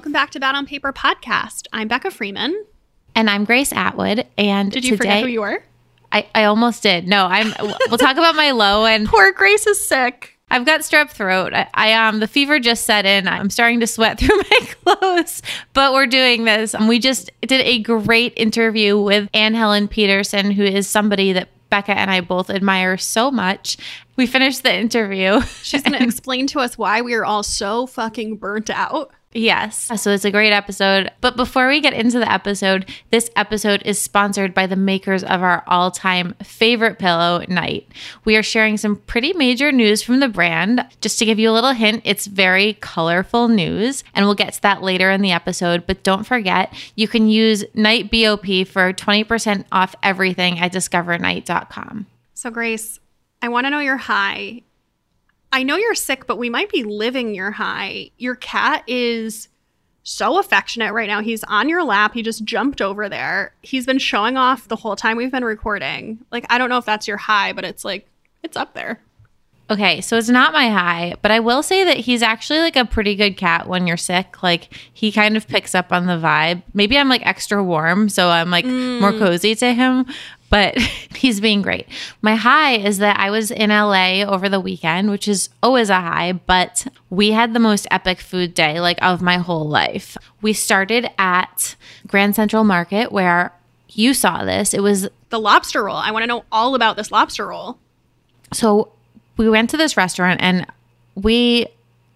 Welcome back to Bad on Paper podcast. I'm Becca Freeman. And I'm Grace Atwood. And Did you today, forget who you were? I, I almost did. No, I'm. We'll talk about my low and Poor Grace is sick. I've got strep throat. I, I um the fever just set in. I'm starting to sweat through my clothes, but we're doing this. And we just did a great interview with Anne Helen Petersen, who is somebody that Becca and I both admire so much. We finished the interview. She's going to explain to us why we are all so fucking burnt out. Yes. So it's a great episode. But before we get into the episode, this episode is sponsored by the makers of our all time favorite pillow, Night. We are sharing some pretty major news from the brand. Just to give you a little hint, it's very colorful news, and we'll get to that later in the episode. But don't forget, you can use Night BOP for 20% off everything at discovernight.com. So, Grace, I want to know your high. I know you're sick, but we might be living your high. Your cat is so affectionate right now. He's on your lap. He just jumped over there. He's been showing off the whole time we've been recording. Like, I don't know if that's your high, but it's like, it's up there. Okay, so it's not my high, but I will say that he's actually like a pretty good cat when you're sick. Like he kind of picks up on the vibe. Maybe I'm like extra warm, so I'm like more mm. cozy to him, but he's being great. My high is that I was in LA over the weekend, which is always a high, but we had the most epic food day like of my whole life. We started at Grand Central Market where you saw this. It was The lobster roll. I want to know all about this lobster roll. so we went to this restaurant and we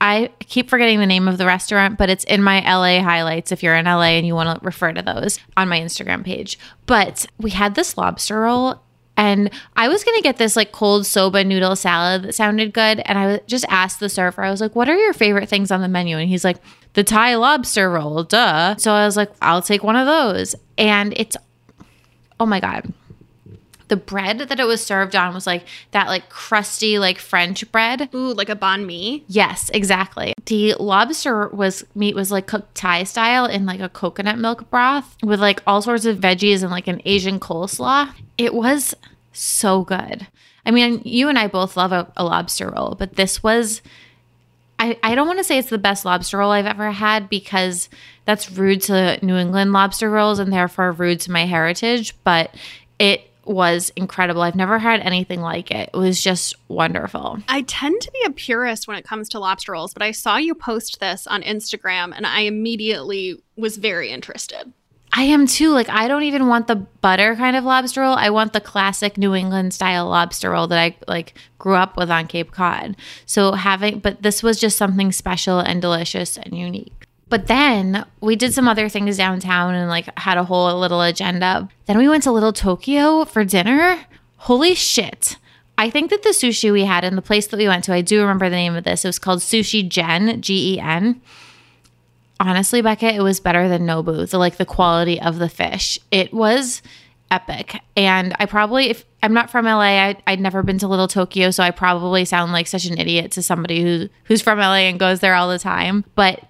I keep forgetting the name of the restaurant, but it's in my LA highlights if you're in LA and you want to refer to those on my Instagram page. But we had this lobster roll and I was to get this like cold soba noodle salad that sounded good and I just asked the server I was like, "What are your favorite things on the menu?" And he's like, "The Thai lobster roll." Duh. So I was like, "I'll take one of those." And it's oh my god the bread that it was served on was like that like crusty like french bread. Ooh, like a banh mi. yes exactly. The lobster was meat was like cooked thai style in like a coconut milk broth with like all sorts of veggies and like an asian coleslaw. It was so good. I mean you and i both love a, a lobster roll but this was I, I don't want to say it's the best lobster roll I've ever had because that's rude to New England lobster rolls and therefore rude to my heritage, but it was incredible. I've never had anything like it. It was just wonderful. I tend to be a purist when it comes to lobster rolls, but I saw you post this on Instagram and I immediately was very interested. I am too. Like, I don't even want the butter kind of lobster roll. I want the classic New England style lobster roll that I like grew up with on Cape Cod. So having, but this was just something special and delicious and unique. But then we did some other things downtown and like had a whole little agenda. Then we went to Little Tokyo for dinner. Holy shit. I think that the sushi we had in the place that we went to, I do remember the name of this. It was called Sushi Gen, G E N honestly, Becca, it was better than Nobu. The like the quality of the fish. It was epic. And I probably if I'm not from LA, I, I'd never been to Little Tokyo, so I probably sound like such an idiot to somebody who who's from LA and goes there all the time. But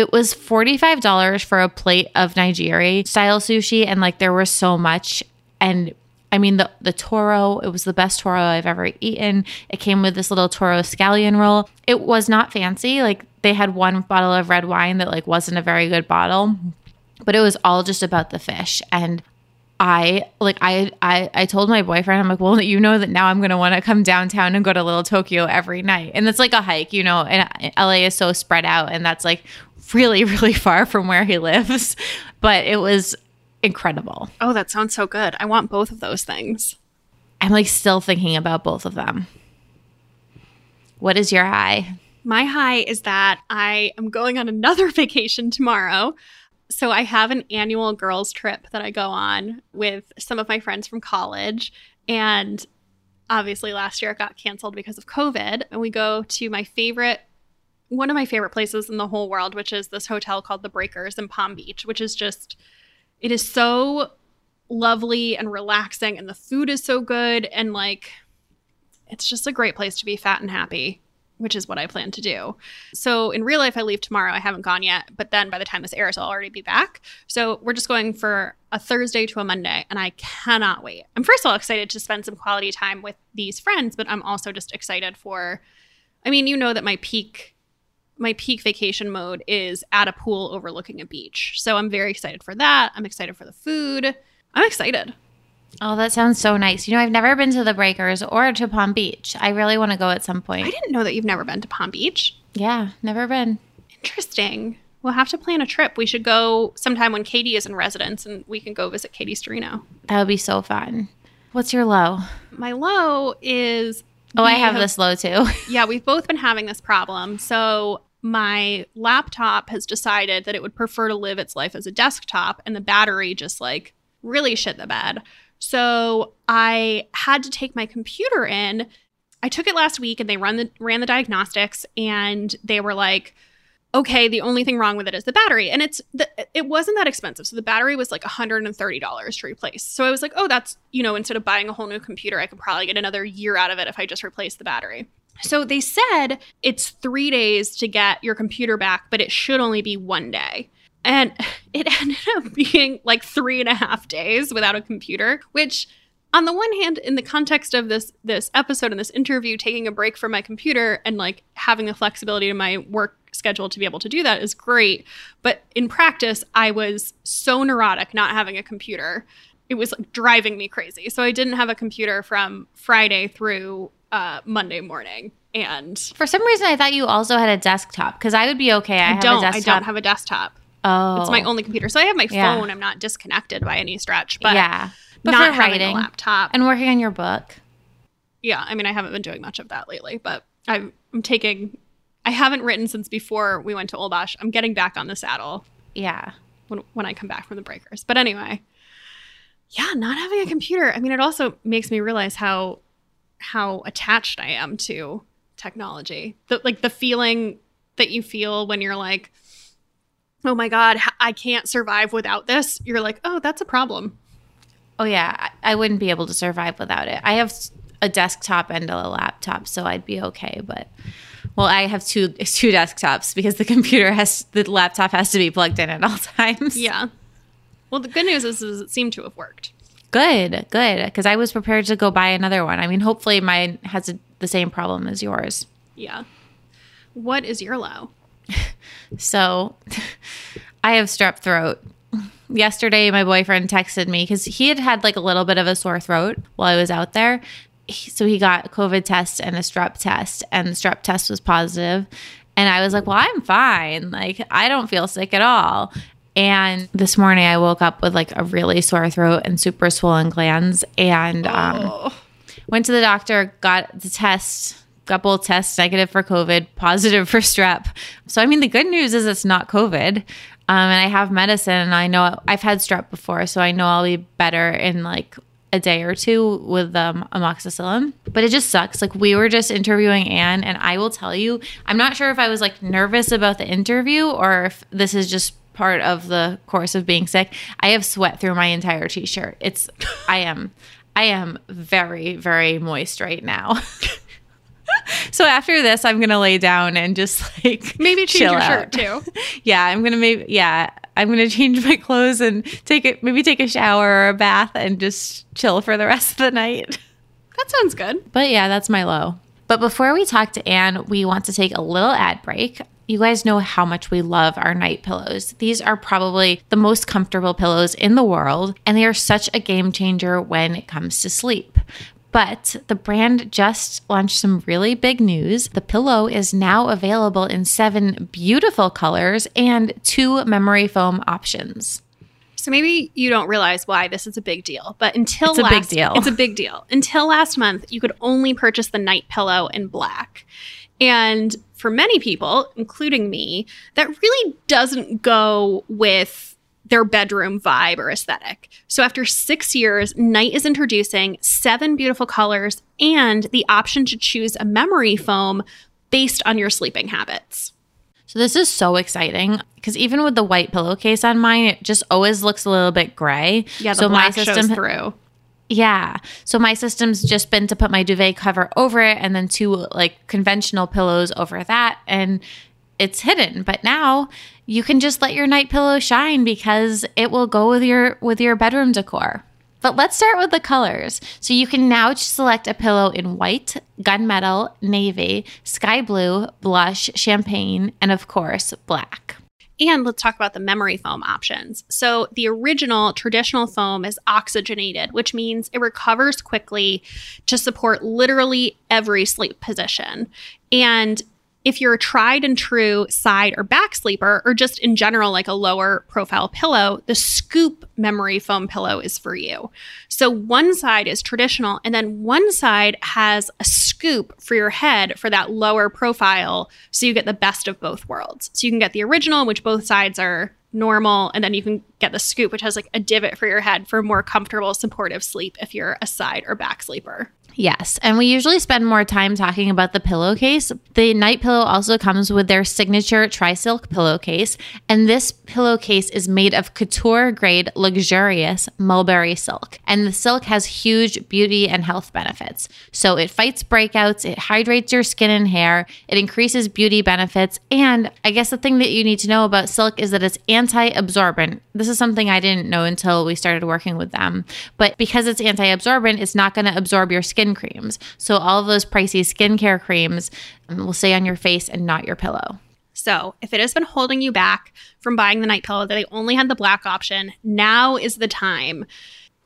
it was $45 for a plate of Nigiri style sushi and like there was so much and I mean the the toro, it was the best toro I've ever eaten. It came with this little toro scallion roll. It was not fancy. Like they had one bottle of red wine that like wasn't a very good bottle, but it was all just about the fish and I like I I I told my boyfriend I'm like, "Well, you know that now I'm to want to come downtown and go to Little Tokyo every night." And it's like a hike, you know, and LA is so spread out and that's like really really far from where he lives, but it was incredible. Oh, that sounds so good. I want both of those things. I'm like still thinking about both of them. What is your high? My high is that I am going on another vacation tomorrow. So I have an annual girls' trip that I go on with some of my friends from college. And obviously, last year it got canceled because of COVID. And we go to my favorite, one of my favorite places in the whole world, which is this hotel called the Breakers in Palm Beach, which is just, it is so lovely and relaxing. And the food is so good. And like, it's just a great place to be fat and happy which is what I plan to do. So in real life, I leave tomorrow. I haven't gone yet, but then by the time this airs, I'll already be back. So we're just going for a Thursday to a Monday, and I cannot wait. I'm first of all excited to spend some quality time with these friends, but I'm also just excited for. I mean, you know that my peak my peak vacation mode is at a pool overlooking a beach. So I'm very excited for that. I'm excited for the food. I'm excited. Oh, that sounds so nice. You know, I've never been to the Breakers or to Palm Beach. I really want to go at some point. I didn't know that you've never been to Palm Beach. Yeah, never been. Interesting. We'll have to plan a trip. We should go sometime when Katie is in residence and we can go visit Katie Sturino. That would be so fun. What's your low? My low is Oh, I we have this low too. Yeah, we've both been having this problem. So my laptop has decided that it would prefer to live its life as a desktop and the battery just like really shit the bed. So I had to take my computer in. I took it last week and they run the ran the diagnostics and they were like okay, the only thing wrong with it is the battery. And it's the, it wasn't that expensive. So the battery was like $130 to replace. So I was like, oh, that's, you know, instead of buying a whole new computer, I could probably get another year out of it if I just replace the battery. So they said it's three days to get your computer back, but it should only be one day. And it ended up being like three and a half days without a computer, which on the one hand in the context of this this episode and this interview taking a break from my computer and like having the flexibility in my work schedule to be able to do that is great. But in practice i was so neurotic not having a computer. It was like driving me crazy. So i didn't have a computer from friday through uh, monday morning and For some reason, I thought you also had a desktop because I would be okay. I, i, have don't a i don't have a desktop oh, it's my only computer so i have my Yeah. phone i'm not disconnected by any stretch but yeah, but not for having writing a laptop and working on your book. yeah, I mean, I haven't been doing much of that lately, but I'm, I'm taking. I haven't written since before we went to Olbash. I'm getting back on the saddle Yeah, when when I come back from the breakers. But anyway, yeah, not having a computer. I mean, it also makes me realize how how attached I am to technology. The like the feeling that you feel when you're like, oh my god, I can't survive without this. You're like, oh, that's a problem. Oh yeah, I I wouldn't be able to survive without it. I have a desktop and a laptop, so I'd be okay. But well, I have two two desktops because the computer has the laptop has to be plugged in at all times. Yeah. Well, the good news is, is it seemed to have worked. Good, good. Because I was prepared to go buy another one. I mean, hopefully mine has a, the same problem as yours. Yeah. What is your low? So I have strep throat. Yesterday, my boyfriend texted me because he had had like a little bit of a sore throat while I was out there. He- So he got a COVID test and a strep test, and the strep test was positive. And I was like, well, I'm fine. Like, I don't feel sick at all. And this morning, I woke up with like a really sore throat and super swollen glands. And um, Oh, went to the doctor, got the test, got both tests negative for COVID, positive for strep. So, I mean, the good news is it's not COVID. Um, and I have medicine, and I know I've had strep before, so I know I'll be better in like a day or two with um, amoxicillin. But it just sucks. Like, we were just interviewing Anne, and I will tell you, I'm not sure if I was like nervous about the interview or if this is just part of the course of being sick. I have sweat through my entire t shirt. It's, I am. I am very, very moist right now. so after this, I'm gonna lay down and just like maybe change your out. shirt too. Yeah, I'm gonna maybe yeah, I'm gonna change my clothes and take it maybe take a shower or a bath and just chill for the rest of the night. That sounds good. But yeah, that's my low. But before we talk to Anne, we want to take a little ad break. You guys know how much we love our night pillows. These are probably the most comfortable pillows in the world, and they are such a game changer when it comes to sleep. But the brand just launched some really big news. The pillow is now available in seven beautiful colors and two memory foam options. So maybe you don't realize why this is a big deal, but until It's a big deal. It's a big deal. Until last month, you could only purchase the night pillow in black. And for many people, including me, that really doesn't go with their bedroom vibe or aesthetic. So after 6 years, Night is introducing seven beautiful colors and the option to choose a memory foam based on your sleeping habits. So this is so exciting because even with the white pillowcase on mine, it just always looks a little bit gray. Yeah, the so black shows through. Yeah. So my system's just been to put my duvet cover over it and then two like conventional pillows over that and it's hidden. But now you can just let your night pillow shine because it will go with your with your bedroom decor. But let's start with the colors. So you can now select a pillow in white, gunmetal, navy, sky blue, blush, champagne, and of course, black. And let's talk about the memory foam options. So, the original traditional foam is oxygenated, which means it recovers quickly to support literally every sleep position. And if you're a tried and true side or back sleeper, or just in general, like a lower profile pillow, the scoop memory foam pillow is for you. So one side is traditional, and then one side has a scoop for your head for that lower profile. So you get the best of both worlds. So you can get the original, which both sides are normal, and then you can get the scoop, which has like a divot for your head for more comfortable, supportive sleep if you're a side or back sleeper. Yes. And we usually spend more time talking about the pillowcase. The night pillow also comes with their signature tri silk pillowcase. And this pillowcase is made of couture grade, luxurious mulberry silk. And the silk has huge beauty and health benefits. So it fights breakouts, it hydrates your skin and hair, it increases beauty benefits. And I guess the thing that you need to know about silk is that it's anti absorbent. This is something I didn't know until we started working with them. But because it's anti absorbent, it's not going to absorb your skin skin creams. So all of those pricey skincare creams um, will stay on your face and not your pillow. So, if it has been holding you back from buying the night pillow that they only had the black option, now is the time.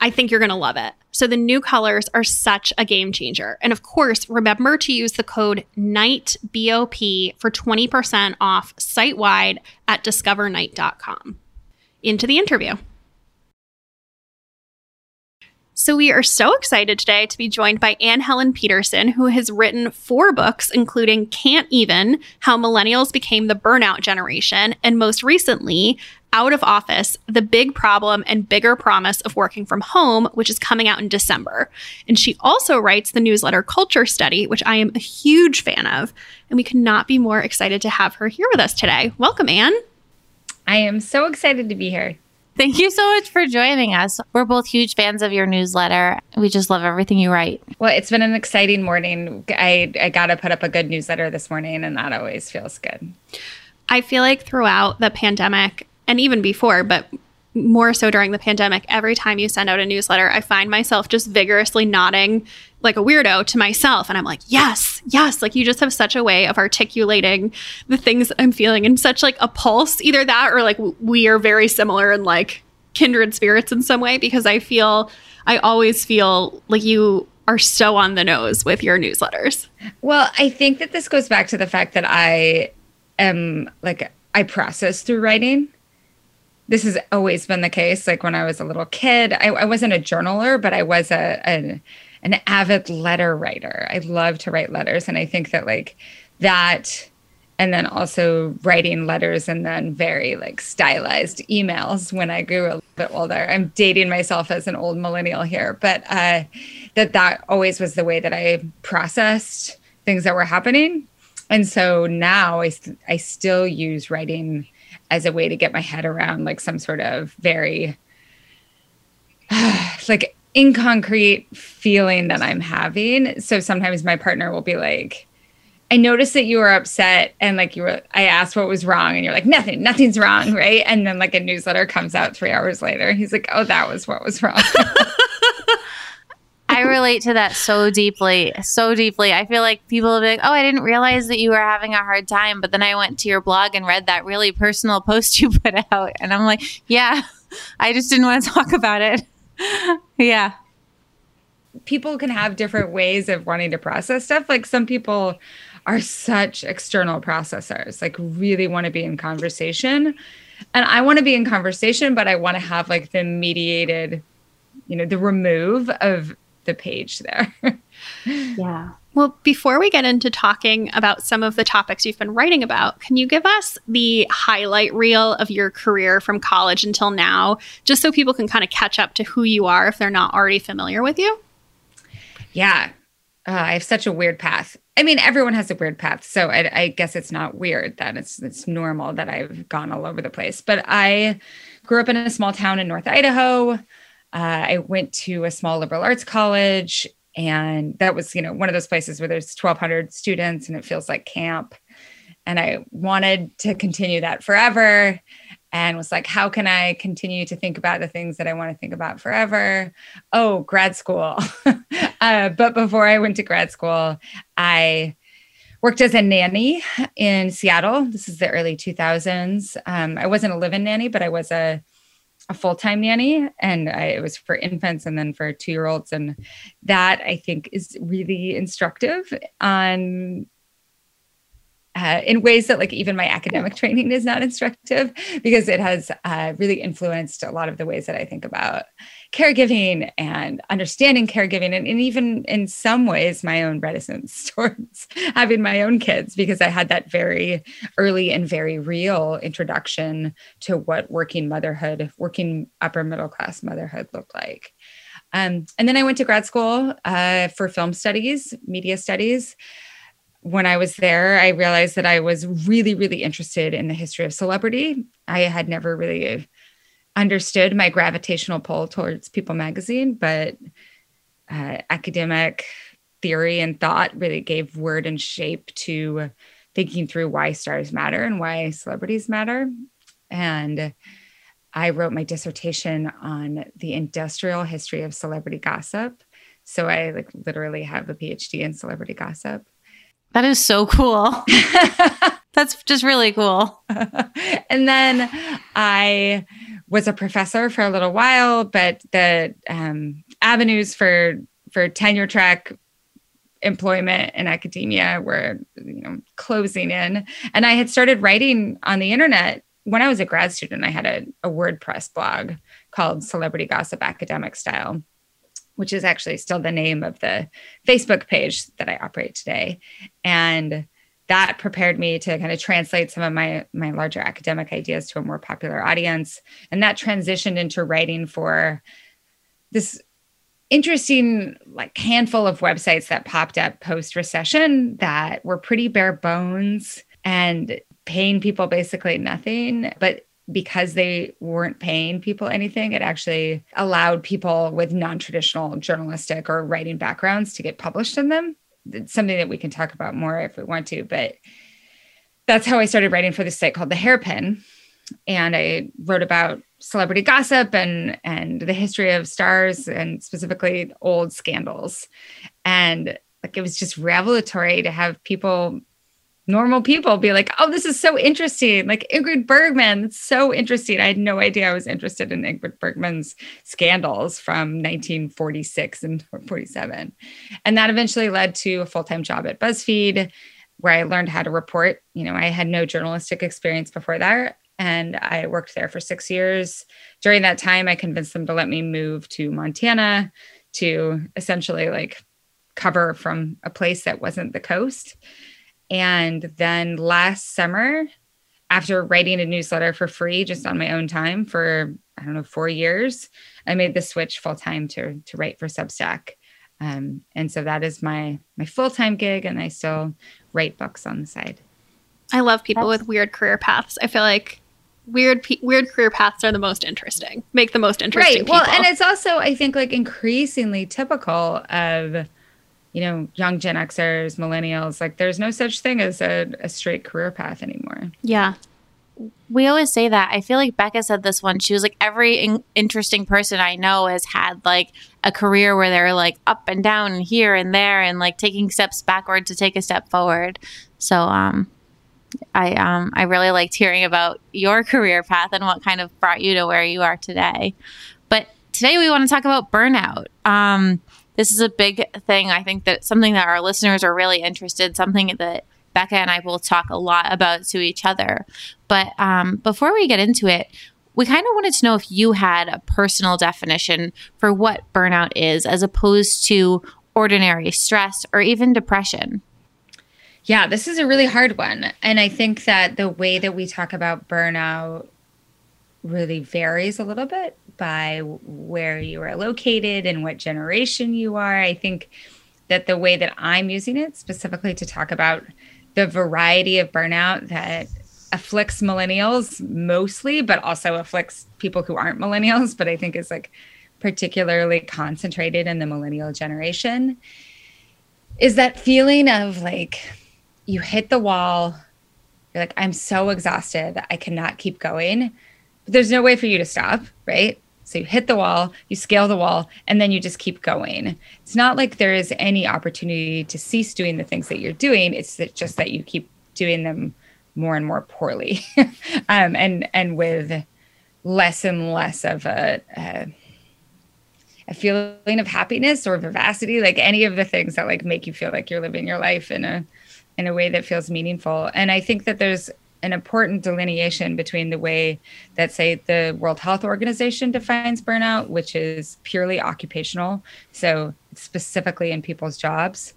I think you're going to love it. So, the new colors are such a game changer. And of course, remember to use the code NIGHTBOP for 20% off site wide at discovernight.com. Into the interview. So, we are so excited today to be joined by Anne Helen Petersen, who has written four books, including Can't Even How Millennials Became the Burnout Generation, and most recently, Out of Office The Big Problem and Bigger Promise of Working from Home, which is coming out in December. And she also writes the newsletter Culture Study, which I am a huge fan of. And we could not be more excited to have her here with us today. Welcome, Anne. I am so excited to be here. Thank you so much for joining us. We're both huge fans of your newsletter. We just love everything you write. Well, it's been an exciting morning. I, I got to put up a good newsletter this morning, and that always feels good. I feel like throughout the pandemic, and even before, but more so during the pandemic, every time you send out a newsletter, I find myself just vigorously nodding like a weirdo to myself. And I'm like, yes, yes. Like you just have such a way of articulating the things I'm feeling and such like a pulse, either that or like we are very similar and like kindred spirits in some way because I feel, I always feel like you are so on the nose with your newsletters. Well, I think that this goes back to the fact that I am like, I process through writing this has always been the case. Like when I was a little kid, I, I wasn't a journaler, but I was a, a, an avid letter writer. I love to write letters. And I think that like that and then also writing letters and then very like stylized emails when I grew a little bit older. I'm dating myself as an old millennial here, but uh, that that always was the way that I processed things that were happening. And so now I, I still use writing as a way to get my head around like some sort of very like inconcrete feeling that I'm having. So sometimes my partner will be like, I noticed that you were upset and like you were I asked what was wrong and you're like nothing nothing's wrong right and then like a newsletter comes out 3 hours later he's like oh that was what was wrong I relate to that so deeply, so deeply. I feel like people will be like, "Oh, I didn't realize that you were having a hard time," but then I went to your blog and read that really personal post you put out, and I'm like, "Yeah, I just didn't want to talk about it." yeah. People can have different ways of wanting to process stuff. Like some people are such external processors, like really want to be in conversation. And I want to be in conversation, but I want to have like the mediated, you know, the remove of the page there. yeah. Well, before we get into talking about some of the topics you've been writing about, can you give us the highlight reel of your career from college until now, just so people can kind of catch up to who you are if they're not already familiar with you? Yeah. Uh, I have such a weird path. I mean, everyone has a weird path, so I, I guess it's not weird that it's it's normal that I've gone all over the place. But I grew up in a small town in North Idaho. Uh, I went to a small liberal arts college, and that was, you know, one of those places where there's 1,200 students and it feels like camp. And I wanted to continue that forever. and was like, how can I continue to think about the things that I want to think about forever? Oh, grad school. uh, but before I went to grad school, I worked as a nanny in Seattle. This is the early 2000s. Um, I wasn't a live in nanny, but I was a a full-time nanny and I, it was for infants and then for two-year-olds and that i think is really instructive on uh, in ways that like even my academic training is not instructive because it has uh, really influenced a lot of the ways that i think about caregiving and understanding caregiving and, and even in some ways my own reticence towards having my own kids because i had that very early and very real introduction to what working motherhood working upper middle class motherhood looked like um, and then i went to grad school uh, for film studies media studies when I was there, I realized that I was really, really interested in the history of celebrity. I had never really understood my gravitational pull towards People magazine, but uh, academic theory and thought really gave word and shape to thinking through why stars matter and why celebrities matter. And I wrote my dissertation on the industrial history of celebrity gossip. So I like literally have a PhD in celebrity gossip. That is so cool. That's just really cool. and then I was a professor for a little while, but the um, avenues for for tenure track employment in academia were you know closing in, and I had started writing on the internet when I was a grad student. I had a, a WordPress blog called Celebrity Gossip Academic Style which is actually still the name of the Facebook page that I operate today. And that prepared me to kind of translate some of my my larger academic ideas to a more popular audience and that transitioned into writing for this interesting like handful of websites that popped up post recession that were pretty bare bones and paying people basically nothing but because they weren't paying people anything, it actually allowed people with non traditional journalistic or writing backgrounds to get published in them. It's something that we can talk about more if we want to, but that's how I started writing for this site called The Hairpin. And I wrote about celebrity gossip and and the history of stars and specifically old scandals. And like it was just revelatory to have people normal people be like, oh, this is so interesting. Like Ingrid Bergman, it's so interesting. I had no idea I was interested in Ingrid Bergman's scandals from 1946 and 47. And that eventually led to a full time job at BuzzFeed where I learned how to report. You know, I had no journalistic experience before that. And I worked there for six years. During that time, I convinced them to let me move to Montana to essentially like cover from a place that wasn't the coast. And then last summer, after writing a newsletter for free just on my own time for I don't know four years, I made the switch full time to to write for Substack. Um, and so that is my my full time gig, and I still write books on the side. I love people That's- with weird career paths. I feel like weird pe- weird career paths are the most interesting. Make the most interesting. Right. Well, and it's also I think like increasingly typical of you know, young Gen Xers, millennials, like there's no such thing as a, a straight career path anymore. Yeah. We always say that. I feel like Becca said this one. She was like, every in- interesting person I know has had like a career where they're like up and down and here and there and like taking steps backward to take a step forward. So, um, I um I really liked hearing about your career path and what kind of brought you to where you are today. But today we want to talk about burnout. Um, this is a big thing. I think that something that our listeners are really interested, something that Becca and I will talk a lot about to each other. But um, before we get into it, we kind of wanted to know if you had a personal definition for what burnout is as opposed to ordinary stress or even depression. Yeah, this is a really hard one. And I think that the way that we talk about burnout really varies a little bit by where you are located and what generation you are. I think that the way that I'm using it specifically to talk about the variety of burnout that afflicts millennials mostly, but also afflicts people who aren't millennials, but I think is like particularly concentrated in the millennial generation is that feeling of like you hit the wall, you're like, I'm so exhausted, I cannot keep going but there's no way for you to stop, right? So you hit the wall, you scale the wall, and then you just keep going. It's not like there is any opportunity to cease doing the things that you're doing. It's just that you keep doing them more and more poorly, um, and and with less and less of a, a a feeling of happiness or vivacity, like any of the things that like make you feel like you're living your life in a in a way that feels meaningful. And I think that there's an important delineation between the way that, say, the World Health Organization defines burnout, which is purely occupational, so specifically in people's jobs.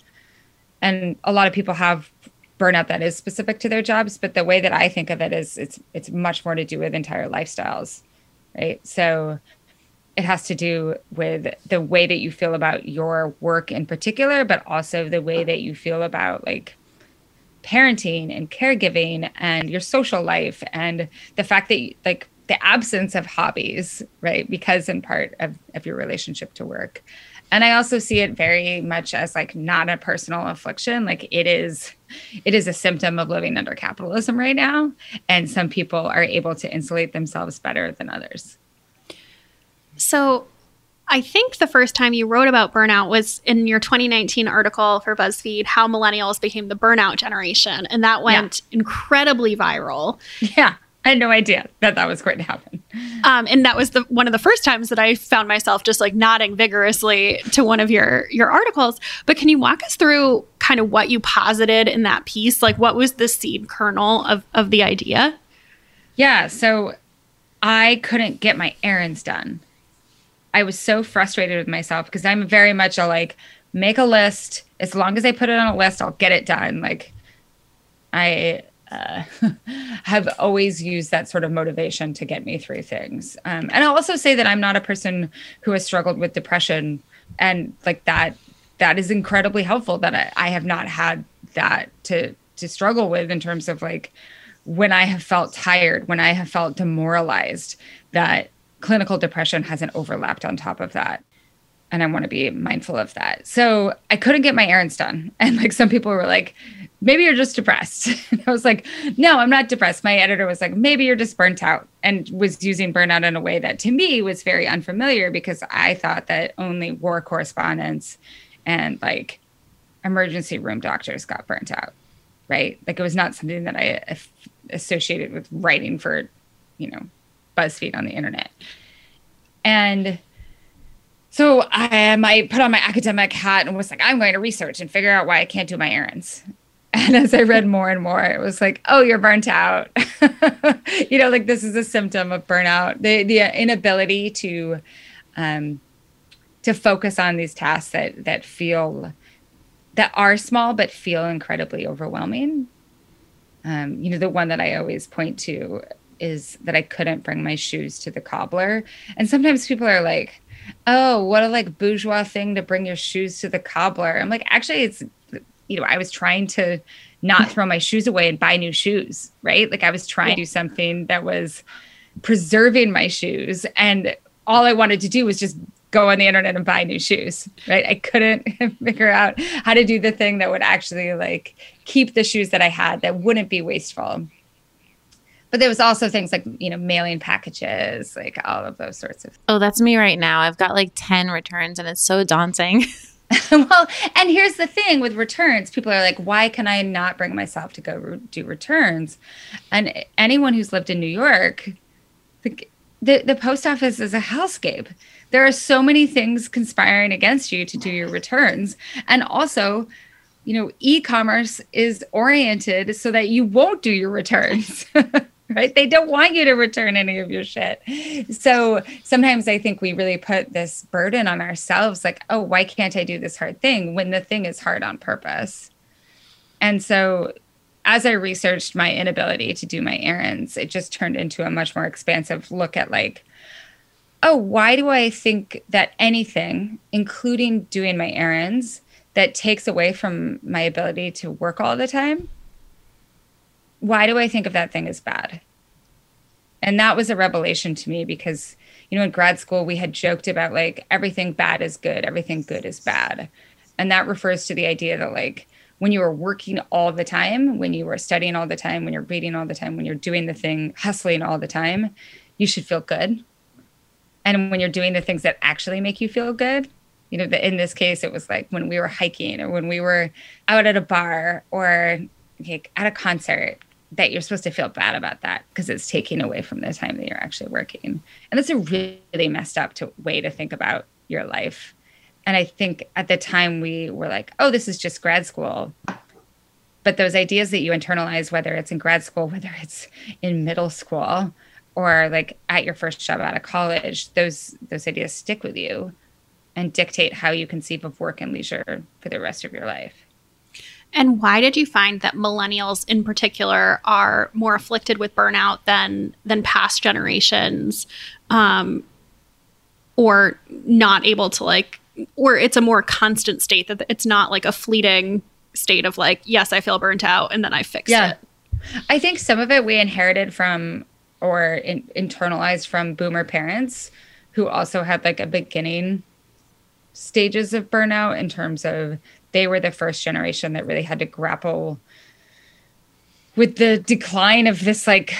And a lot of people have burnout that is specific to their jobs, but the way that I think of it is it's it's much more to do with entire lifestyles, right? So it has to do with the way that you feel about your work in particular, but also the way that you feel about like parenting and caregiving and your social life and the fact that like the absence of hobbies right because in part of, of your relationship to work. And i also see it very much as like not a personal affliction. Like it is it is a symptom of living under capitalism right now and some people are able to insulate themselves better than others. So I think the first time you wrote about burnout was in your 2019 article for BuzzFeed, How Millennials Became the Burnout Generation. And that went yeah. incredibly viral. Yeah. I had no idea that that was going to happen. Um, and that was the one of the first times that I found myself just like nodding vigorously to one of your your articles. But can you walk us through kind of what you posited in that piece? Like what was the seed kernel of of the idea? Yeah, so I couldn't get my errands done. I was so frustrated with myself because I'm very much a like make a list. As long as I put it on a list, I'll get it done. Like I uh, have always used that sort of motivation to get me through things. Um, and I'll also say that I'm not a person who has struggled with depression, and like that, that is incredibly helpful. That I, I have not had that to to struggle with in terms of like when I have felt tired, when I have felt demoralized, that clinical depression hasn't overlapped on top of that and I want to be mindful of that. So I couldn't get my errands done. And like some people were like, maybe you're just depressed. I was like, no, I'm not depressed. My editor was like, maybe you're just burnt out and was using burnout in a way that to me was very unfamiliar because I thought that only war correspondents and like emergency room doctors got burnt out. Right. Like it was not something that I associated with writing for, you know, BuzzFeed on the internet. And so I, I put on my academic hat and was like, I'm going to research and figure out why I can't do my errands. And as I read more and more, it was like, oh, you're burnt out. you know, like this is a symptom of burnout. The the inability to um to focus on these tasks that that feel that are small but feel incredibly overwhelming. Um, you know, the one that I always point to is that I couldn't bring my shoes to the cobbler. And sometimes people are like, "Oh, what a like bourgeois thing to bring your shoes to the cobbler." I'm like, "Actually, it's you know, I was trying to not throw my shoes away and buy new shoes, right? Like I was trying yeah. to do something that was preserving my shoes and all I wanted to do was just go on the internet and buy new shoes, right? I couldn't figure out how to do the thing that would actually like keep the shoes that I had that wouldn't be wasteful but there was also things like you know mailing packages like all of those sorts of oh that's me right now. I've got like 10 returns and it's so daunting. Well and here's the thing with returns. People are like why can i not bring myself to go re- do returns? And anyone who's lived in new york the, the, the post office is a hellscape. There are so many things conspiring against you to do your returns. And also you know e-commerce is oriented so that you won't do your returns right? They don't want you to return any of your shit. So sometimes I think we really put this burden on ourselves like, oh, why can't I do this hard thing when the thing is hard on purpose? And so as I researched my inability to do my errands, it just turned into a much more expansive look at like, oh, why do I think that anything, including doing my errands, that takes away from my ability to work all the time why do I think of that thing as bad? And that was a revelation to me because, you know, in grad school, we had joked about like everything bad is good, everything good is bad. And that refers to the idea that, like, when you are working all the time, when you are studying all the time, when you're reading all the time, when you're doing the thing, hustling all the time, you should feel good. And when you're doing the things that actually make you feel good, you know, in this case, it was like when we were hiking or when we were out at a bar or like at a concert that you're supposed to feel bad about that because it's taking away from the time that you're actually working. And that's a really messed up to, way to think about your life. And I think at the time we were like, oh, this is just grad school. But those ideas that you internalize, whether it's in grad school, whether it's in middle school, or like at your first job out of college, those those ideas stick with you and dictate how you conceive of work and leisure for the rest of your life. And why did you find that millennials in particular are more afflicted with burnout than than past generations? Um, or not able to like or it's a more constant state that it's not like a fleeting state of like yes i feel burnt out and then i fix yeah. it i think some of it we inherited from or in, internalized from boomer parents who also had like a beginning stages of burnout in terms of they were the first generation that really had to grapple with the decline of this like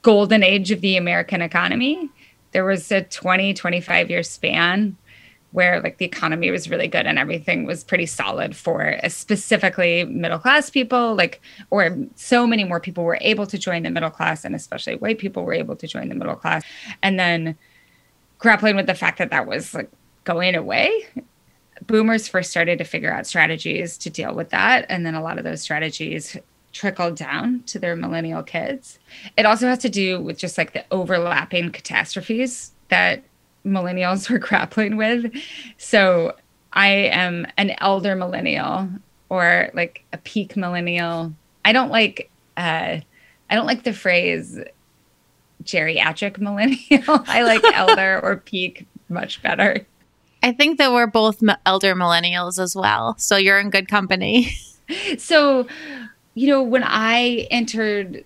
golden age of the american economy. There was a 20 25 year span where like the economy was really good and everything was pretty solid for uh, specifically middle class people like or so many more people were able to join the middle class and especially white people were able to join the middle class. And then grappling with the fact that that was like going away boomers first started to figure out strategies to deal with that and then a lot of those strategies trickled down to their millennial kids. It also has to do with just like the overlapping catastrophes that millennials were grappling with. So I am an elder millennial or like a peak millennial. I don't like uh I don't like the phrase geriatric millennial. I like elder or peak much better. I think that we're both elder millennials as well. So you're in good company. So you know, when I entered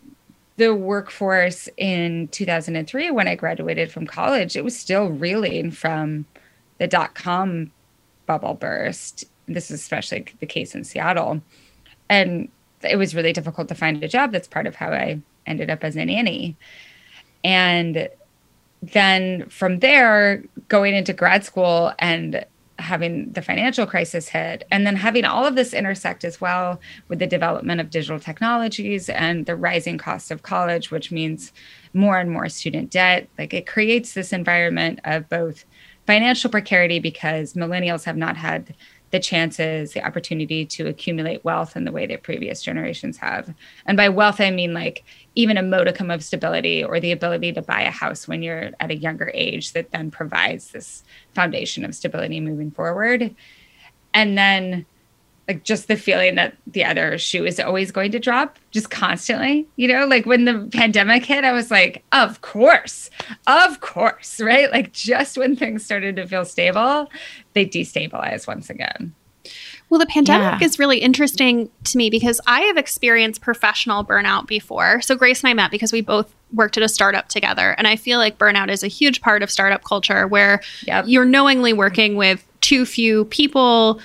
the workforce in 2003, when I graduated from college, it was still reeling from the dot com bubble burst. This is especially the case in Seattle. And it was really difficult to find a job. That's part of how I ended up as a nanny. And then from there, going into grad school and having the financial crisis hit and then having all of this intersect as well with the development of digital technologies and the rising cost of college which means more and more student debt. Like it creates this environment of both financial precarity because millennials have not had the chances, the opportunity to accumulate wealth in the way that previous generations have. And by wealth, I mean like even a modicum of stability or the ability to buy a house when you're at a younger age that then provides this foundation of stability moving forward. And then like just the feeling that the other shoe is always going to drop just constantly you know like when the pandemic hit i was like of course of course right like just when things started to feel stable they destabilize once again well, the pandemic yeah. is really interesting to me because I have experienced professional burnout before. So, Grace and I met because we both worked at a startup together. And I feel like burnout is a huge part of startup culture where yep. you're knowingly working with too few people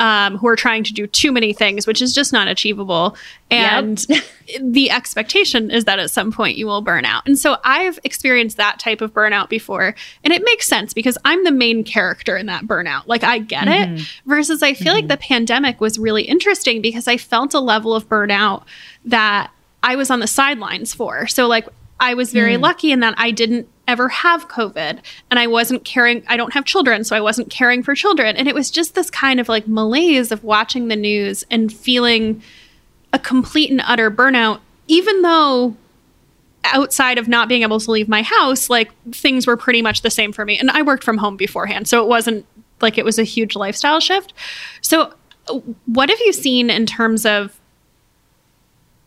um, who are trying to do too many things, which is just not achievable. And yep. the expectation is that at some point you will burn out. And so I've experienced that type of burnout before. And it makes sense because I'm the main character in that burnout. Like I get mm-hmm. it. Versus I feel mm-hmm. like the pandemic was really interesting because I felt a level of burnout that I was on the sidelines for. So, like, I was very mm. lucky in that I didn't ever have COVID and I wasn't caring, I don't have children, so I wasn't caring for children. And it was just this kind of like malaise of watching the news and feeling a complete and utter burnout, even though outside of not being able to leave my house, like things were pretty much the same for me. And I worked from home beforehand, so it wasn't like it was a huge lifestyle shift. So, what have you seen in terms of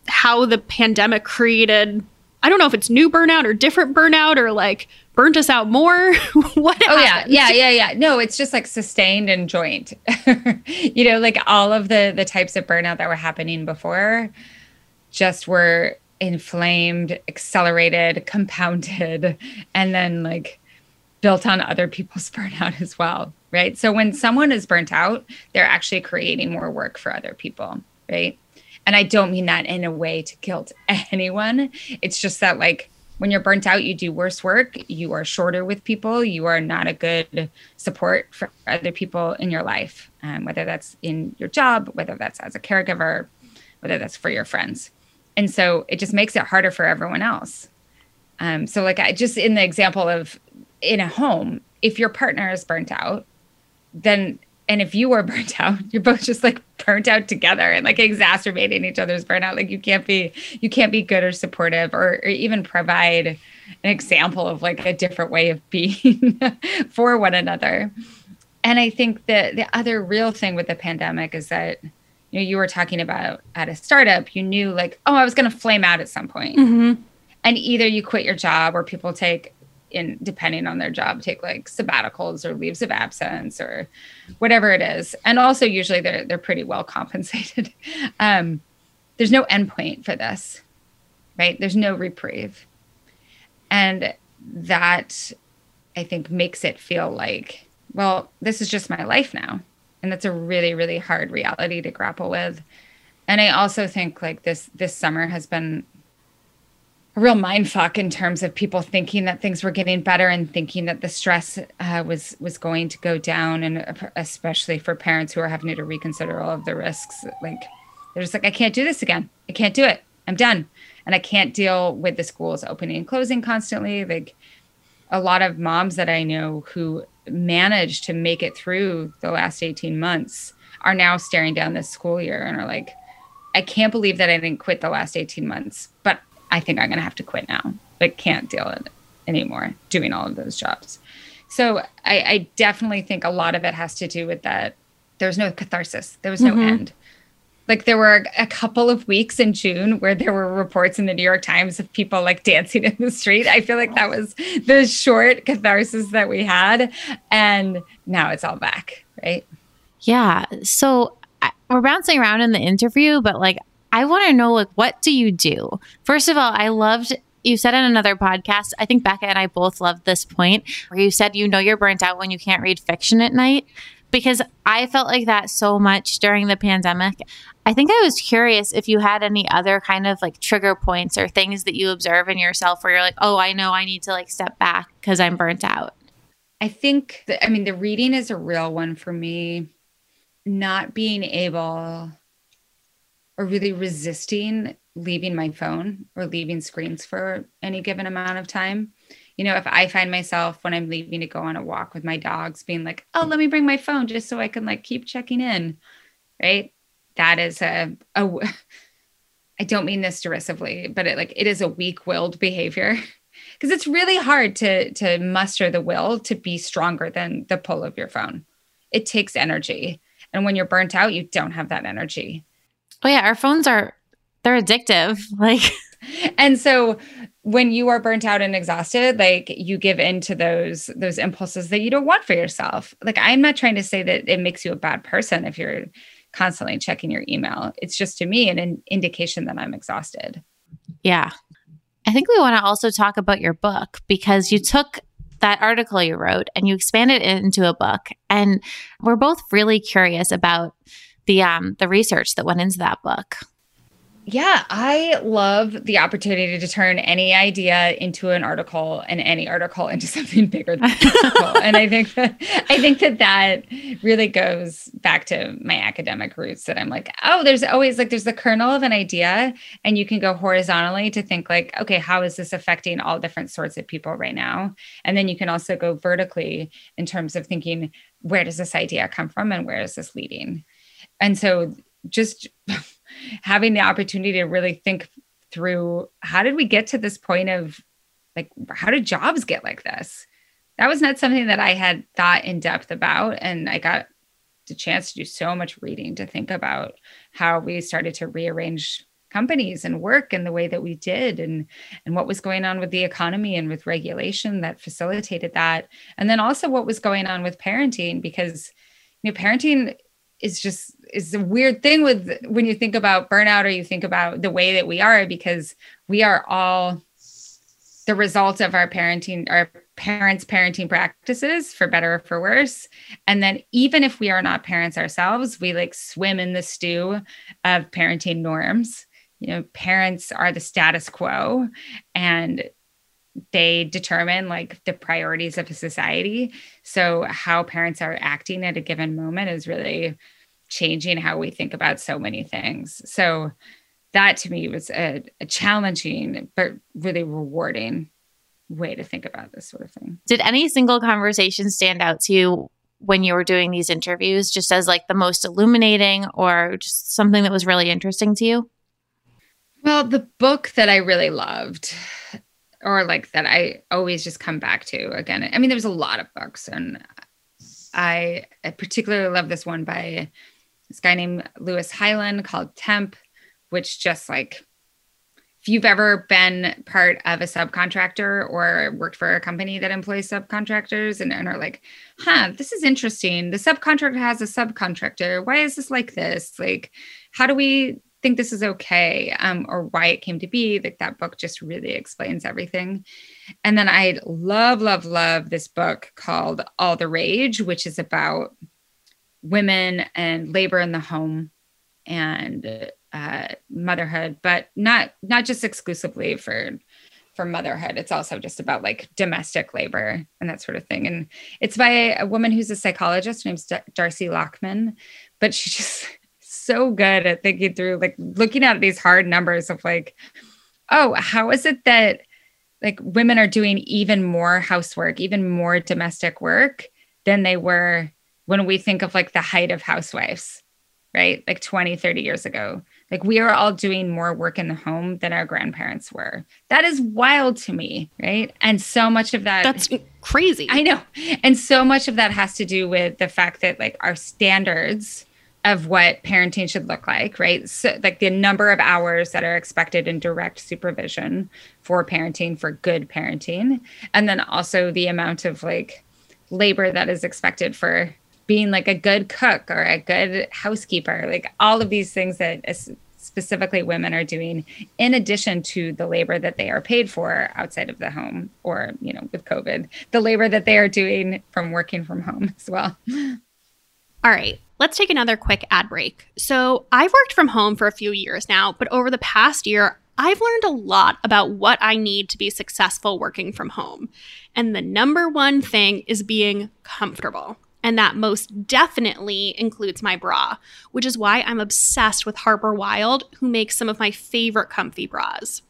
how the pandemic created I don't know if it's new burnout or different burnout or like burnt us out more. what? Oh happened? yeah, yeah, yeah, yeah. No, it's just like sustained and joint. you know, like all of the the types of burnout that were happening before, just were inflamed, accelerated, compounded, and then like built on other people's burnout as well, right? So when someone is burnt out, they're actually creating more work for other people, right? And I don't mean that in a way to guilt anyone. It's just that, like, when you're burnt out, you do worse work. You are shorter with people. You are not a good support for other people in your life, um, whether that's in your job, whether that's as a caregiver, whether that's for your friends. And so it just makes it harder for everyone else. Um, so, like, I just in the example of in a home, if your partner is burnt out, then and if you are burnt out, you're both just like burnt out together and like exacerbating each other's burnout. Like you can't be you can't be good or supportive or, or even provide an example of like a different way of being for one another. And I think that the other real thing with the pandemic is that you know you were talking about at a startup, you knew like, oh, I was gonna flame out at some point. Mm-hmm. And either you quit your job or people take in depending on their job take like sabbaticals or leaves of absence or whatever it is. And also usually they're they're pretty well compensated. Um, there's no endpoint for this right? There's no reprieve. And that i think makes it feel like well this is just my life now. And that's a really really hard reality to grapple with. And i also think like this this summer has been a real mind fuck in terms of people thinking that things were getting better and thinking that the stress uh, was was going to go down, and especially for parents who are having to reconsider all of the risks. Like they're just like, I can't do this again. I can't do it. I'm done, and I can't deal with the schools opening and closing constantly. Like a lot of moms that I know who managed to make it through the last 18 months are now staring down this school year and are like, I can't believe that I didn't quit the last 18 months, but I think I'm going to have to quit now. Like, can't deal with it anymore doing all of those jobs. So I, I, definitely think a lot of it has to do with that. There's no catharsis. There was no mm-hmm. end. Like there were a couple of weeks in June where there were reports in the New York Times of people like dancing in the street. I feel like that was the short catharsis that we had. And now it's all back, right? Yeah. So I, we're bouncing around in the interview, but like I want to know like what do you do? First of all, I loved you said in another podcast, I think Becca and I both loved this point where you said you know you're burnt out when you can't read fiction at night because I felt like that so much during the pandemic. I think I was curious if you had any other kind of like trigger points or things that you observe in yourself where you're like, "Oh, I know I need to like step back cuz I'm burnt out." I think that, I mean the reading is a real one for me. Not being able or really resisting leaving my phone or leaving screens for any given amount of time. You know, if I find myself when I'm leaving to go on a walk with my dogs being like, oh, let me bring my phone just so I can like keep checking in, right? That is a, a I don't mean this derisively, but it like it is a weak-willed behavior because it's really hard to to muster the will to be stronger than the pull of your phone. It takes energy. And when you're burnt out, you don't have that energy. Oh yeah, our phones are they're addictive. Like and so when you are burnt out and exhausted, like you give in to those those impulses that you don't want for yourself. Like I'm not trying to say that it makes you a bad person if you're constantly checking your email. It's just to me an, an indication that I'm exhausted. Yeah. I think we want to also talk about your book because you took that article you wrote and you expanded it into a book. And we're both really curious about the um the research that went into that book. Yeah, I love the opportunity to turn any idea into an article and any article into something bigger than and I think that I think that that really goes back to my academic roots that I'm like, oh, there's always like there's the kernel of an idea and you can go horizontally to think like, okay, how is this affecting all different sorts of people right now? And then you can also go vertically in terms of thinking where does this idea come from and where is this leading? And so just having the opportunity to really think through how did we get to this point of like how did jobs get like this? That was not something that i had thought in depth about. And i got the chance to do so much reading to think about how we started to rearrange companies and work and the way that we did and and what was going on with the economy and with regulation that facilitated that. And then also what was going on with parenting because you know parenting is just is a weird thing with when you think about burnout or you think about the way that we are because we are all the result of our parenting our parents parenting practices for better or for worse. And then even if we are not parents ourselves we like swim in the stew of parenting norms. You know parents are the status quo and they determine like the priorities of a society. So how parents are acting at a given moment is really changing how we think about so many things. So that to me was a, a challenging but really rewarding way to think about this sort of thing. Did any single conversation stand out to you when you were doing these interviews just as like the most illuminating or just something that was really interesting to you? Well, the book that I really loved or like that I always just come back to again. I mean, there's a lot of books and I, I particularly love this one by this guy named Louis Hyman called Temp, which just like if you've ever been part of a subcontractor or worked for a company that employs subcontractors and, and, are like, huh, this is interesting. The subcontractor has a subcontractor. Why is this like this? Like, how do we think this is okay? Um, or why it came to be? Like, that book just really explains everything. And then I love, love, love this book called All the Rage, which is about women and labor in the home and uh, motherhood, but not not just exclusively for for motherhood. It's also just about like domestic labor and that sort of thing. And it's by a woman who's a psychologist. named Darcy Lockman, but she just so good at thinking through like looking at these hard numbers of like, oh, how is it that like women are doing even more housework, even more domestic work than they were when we think of like the height of housewives, right? Like 20, 30 years ago like we are all doing more work in the home than our grandparents were. That is wild to me, right? And so much of that That's crazy. I know. And so much of that has to do with the fact that like our standards of what parenting should look like, right? So like the number of hours that are expected in direct supervision for parenting for good parenting and then also the amount of like labor that is expected for being like a good cook or a good housekeeper like all of these things that specifically women are doing in addition to the labor that they are paid for outside of the home or you know with covid the labor that they are doing from working from home as well all right let's take another quick ad break so i've worked from home for a few years now but over the past year I've learned a lot about what I need to be successful working from home. And the number one thing is being comfortable. And that most definitely includes my bra, which is why I'm obsessed with Harper Wilde, who makes some of my favorite comfy bras.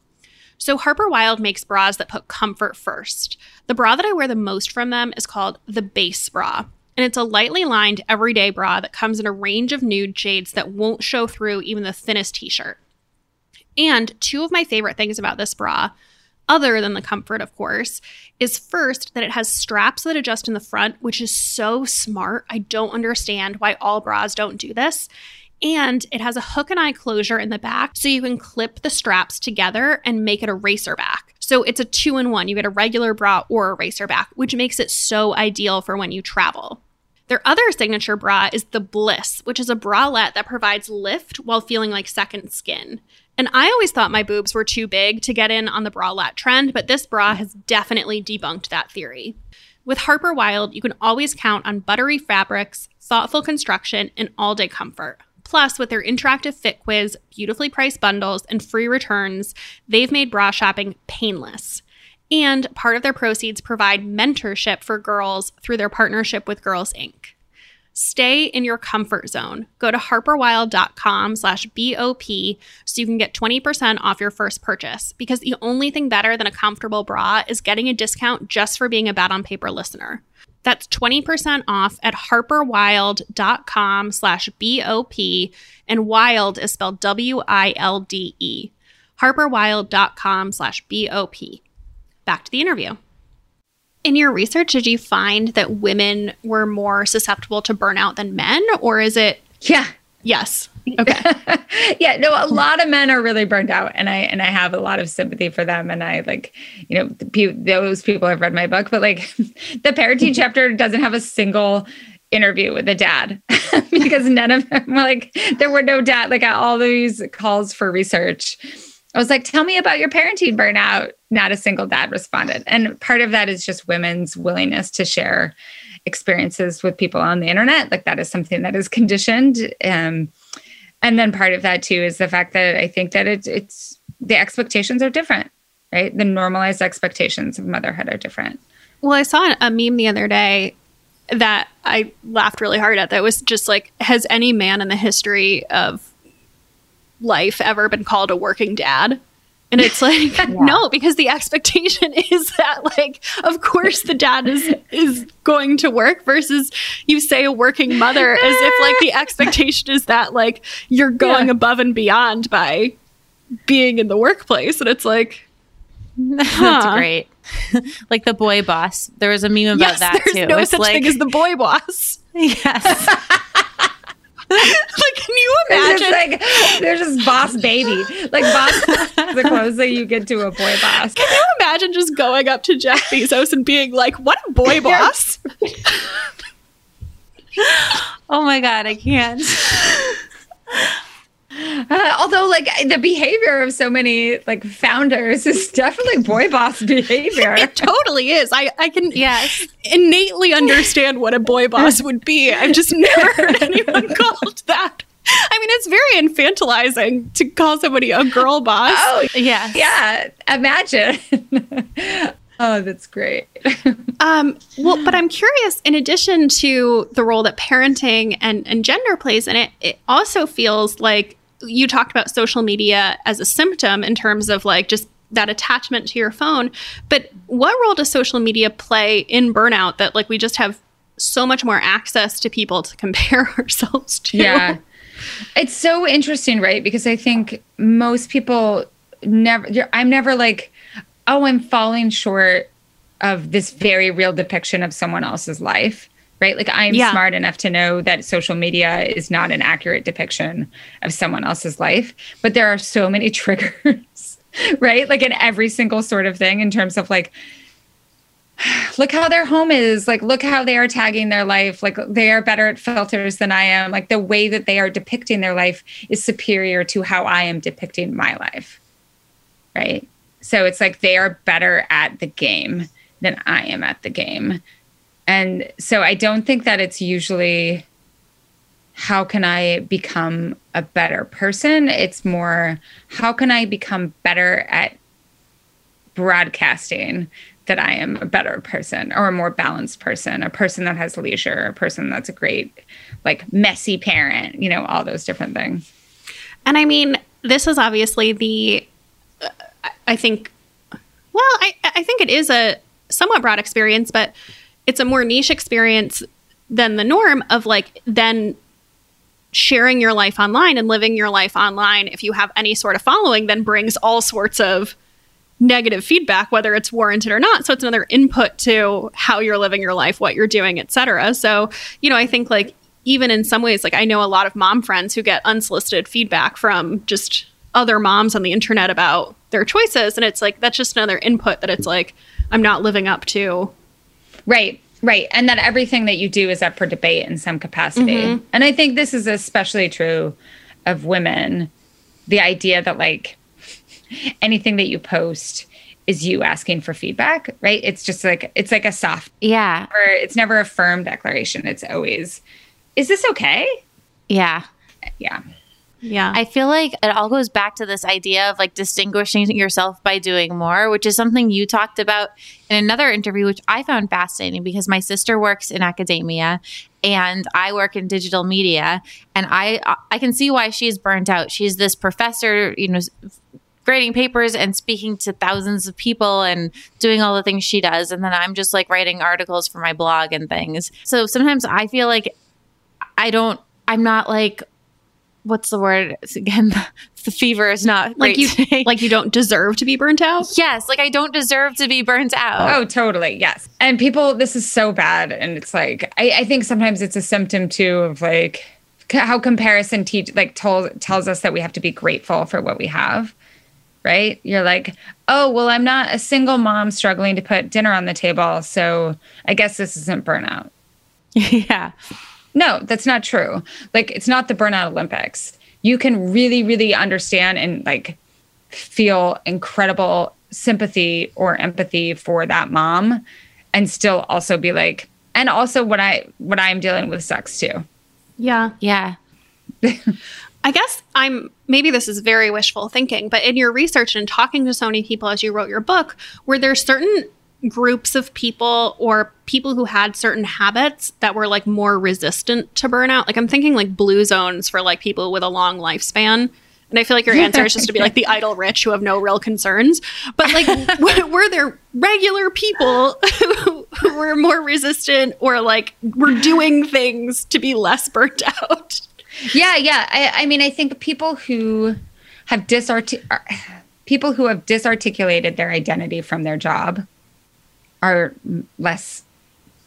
So, Harper Wilde makes bras that put comfort first. The bra that I wear the most from them is called the Base Bra, and it's a lightly lined everyday bra that comes in a range of nude shades that won't show through even the thinnest t shirt. And two of my favorite things about this bra other than the comfort, of course, is first that it has straps that adjust in the front, which is so smart. I don't understand why all bras don't do this. And it has a hook and eye closure in the back, so you can clip the straps together and make it a racer back. So it's a two in one. You get a regular bra or a racer back, which makes it so ideal for when you travel. Their other signature bra is the Bliss, which is a bralette that provides lift while feeling like second skin. And I always thought my boobs were too big to get in on the bralette trend, but this bra has definitely debunked that theory. With Harper Wilde, you can always count on buttery fabrics, thoughtful construction, and all day comfort. Plus, with their interactive fit quiz, beautifully priced bundles, and free returns, they've made bra shopping painless. And part of their proceeds provide mentorship for girls through their partnership with Girls Inc. Stay in your comfort zone. Go to harperwilde.com slash BOP so you can get 20% off your first purchase because the only thing better than a comfortable bra is getting a discount just for being a bad on paper listener. That's 20% off at harperwilde.com slash BOP and wild is spelled W-I-L-D-E. harperwilde.com slash BOP. Back to the interview. In your research, did you find that women were more susceptible to burnout than men, or is it? Yeah. Yes. Okay. yeah, no, a lot of men are really burned out and I and I have a lot of sympathy for them and I like, you know, pe- those people have read my book, but like the parenting mm-hmm. chapter doesn't have a single interview with a dad because none of them were like there were no dad like at all these calls for research I was like, tell me about your parenting burnout. Not a single dad responded. And part of that is just women's willingness to share experiences with people on the internet. Like that is something that is conditioned. Um, and then part of that too is the fact that I think that it, it's the expectations are different, right? The normalized expectations of motherhood are different. Well, I saw a meme the other day that I laughed really hard at. That was just like, has any man in the history of life ever been called a working dad? And it's like, yeah. no, because the expectation is that, like, of course the dad is is going to work versus you say a working mother as if like the expectation is that like you're going yeah. above and beyond by being in the workplace. And it's like huh. That's great. like the boy boss. There was a meme about yes, that there's too. No it's such like, thing as the boy boss. Yes. like, can you imagine? They're just, like, they're just boss baby. Like, boss, the closer you get to a boy boss. Can you imagine just going up to Jeff Bezos and being like, what a boy boss? oh my God, I can't. Uh, although, like the behavior of so many like founders is definitely boy boss behavior. it totally is. I I can yes innately understand what a boy boss would be. I've just never heard anyone called that. I mean, it's very infantilizing to call somebody a girl boss. Oh, yeah. Yeah. Imagine. oh, that's great. um, well, but I'm curious, in addition to the role that parenting and, and gender plays in it, it also feels like you talked about social media as a symptom in terms of like just that attachment to your phone. But what role does social media play in burnout that like we just have so much more access to people to compare ourselves to? Yeah. It's so interesting, right? Because I think most people never, I'm never like, oh, I'm falling short of this very real depiction of someone else's life right? Like I'm yeah. smart enough to know that social media is not an accurate depiction of someone else's life, but there are so many triggers, right? Like in every single sort of thing in terms of like look how their home is, like look how they are tagging their life, like they are better at filters than I am. Like the way that they are depicting their life is superior to how I am depicting my life. Right? So it's like they are better at the game than I am at the game. And so I don't think that it's usually how can I become a better person? It's more how can I become better at broadcasting that I am a better person or a more balanced person, a person that has leisure, a person that's a great, like, messy parent, you know, all those different things. And I mean, this is obviously the, uh, I think, well, I, I think it is a somewhat broad experience, but it's a more niche experience than the norm of like then sharing your life online and living your life online. If you have any sort of following then brings all sorts of negative feedback whether it's warranted or not. So it's another input to how you're living your life what you're doing etc so you know i think like even in some ways like i know a lot of mom friends who get unsolicited feedback from just other moms on the internet about their choices. And it's like that's just another input that it's like i'm not living up to Right. Right. And that everything that you do is up for debate in some capacity. Mm-hmm. And I think this is especially true of women. The idea that, like, anything that you post is you asking for feedback, right? It's just like, it's like a soft. Yeah. Or it's never a firm declaration. It's always, is this okay? Yeah. Yeah. Yeah. I feel like it all goes back to this idea of like distinguishing yourself by doing more, which is something you talked about in another interview, which I found fascinating because my sister works in academia and I work in digital media and I I can see why she's burnt out. She's this professor, you know, grading papers and speaking to thousands of people and doing all the things she does and then I'm just like writing articles for my blog and things. So sometimes I feel like I don't I'm not like what's the word? Again the fever is not like you like you don't deserve to be burnt out? Yes like i don't deserve to be burnt out. Oh totally yes. And people this is so bad and it's like i, I think sometimes it's a symptom too of like how comparison teach like told, tells us that we have to be grateful for what we have right? You're like oh well i'm not a single mom struggling to put dinner on the table so i guess this isn't burnout. Yeah no, that's not true. Like it's not the burnout Olympics. You can really, really understand and like feel incredible sympathy or empathy for that mom and still also be like, and also what I what I'm dealing with sucks too. Yeah. Yeah. I guess I'm maybe this is very wishful thinking, but in your research and talking to so many people as you wrote your book, were there certain groups of people or people who had certain habits that were like more resistant to burnout? Like I'm thinking like blue zones for like people with a long lifespan. And I feel like your answer is just to be like the idle rich who have no real concerns. But like, w- were there regular people who, who were more resistant or like were doing things to be less burnt out? Yeah, yeah. I, I mean, I think people who have disart people who have disarticulated their identity from their job are less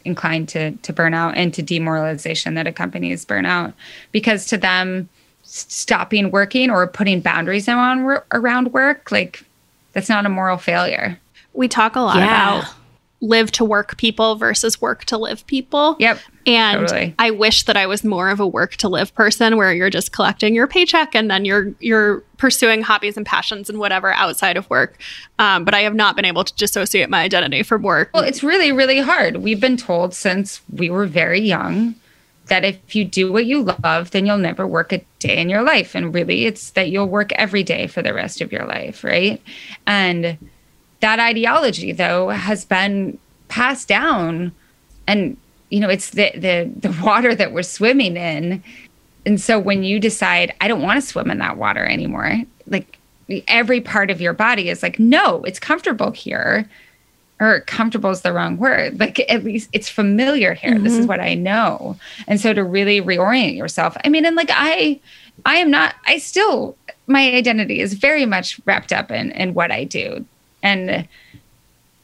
inclined to to burnout and to demoralization that accompanies burnout because to them stopping working or putting boundaries around around work like that's not a moral failure we talk a lot yeah. about live to work people versus work to live people. Yep. And totally. I wish that I was more of a work to live person where you're just collecting your paycheck and then you're you're pursuing hobbies and passions and whatever outside of work. Um, but I have not been able to dissociate my identity from work. Well, it's really really hard. We've been told since we were very young that if you do what you love, then you'll never work a day in your life. And really, it's that you'll work every day for the rest of your life, right? And that ideology though has been passed down and you know it's the the the water that we're swimming in and so when you decide i don't want to swim in that water anymore like every part of your body is like no it's comfortable here or comfortable is the wrong word like at least it's familiar here mm-hmm. this is mm-hmm. what i know and so to really reorient yourself i mean and like i i am not i still my identity is very much wrapped up in in what i do and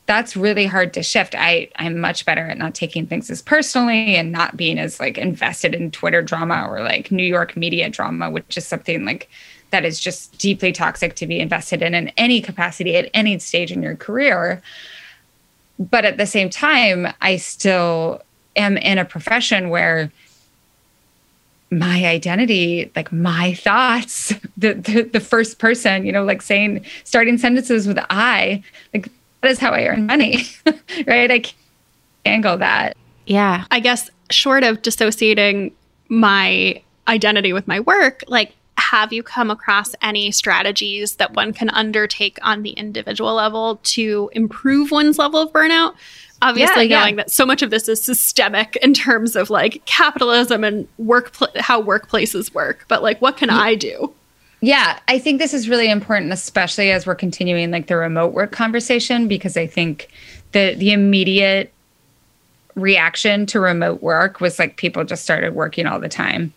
that's really hard to shift. I i'm much better at not taking things as personally and not being as like invested in twitter drama or like new york media drama which is something like that is just deeply toxic to be invested in in any capacity at any stage in your career. But at the same time i still am in a profession where my identity, like my thoughts, the, the, the first person, you know, like saying starting sentences with I, like that is how I earn money, right? I can't angle that. Yeah. I guess short of dissociating my identity with my work, like have you come across any strategies that one can undertake on the individual level to improve one's level of burnout? obviously yeah, knowing yeah. that so much of this is systemic in terms of like capitalism and work how workplaces work but like what can yeah. i do yeah i think this is really important especially as we're continuing like the remote work conversation because i think the the immediate reaction to remote work was like people just started working all the time.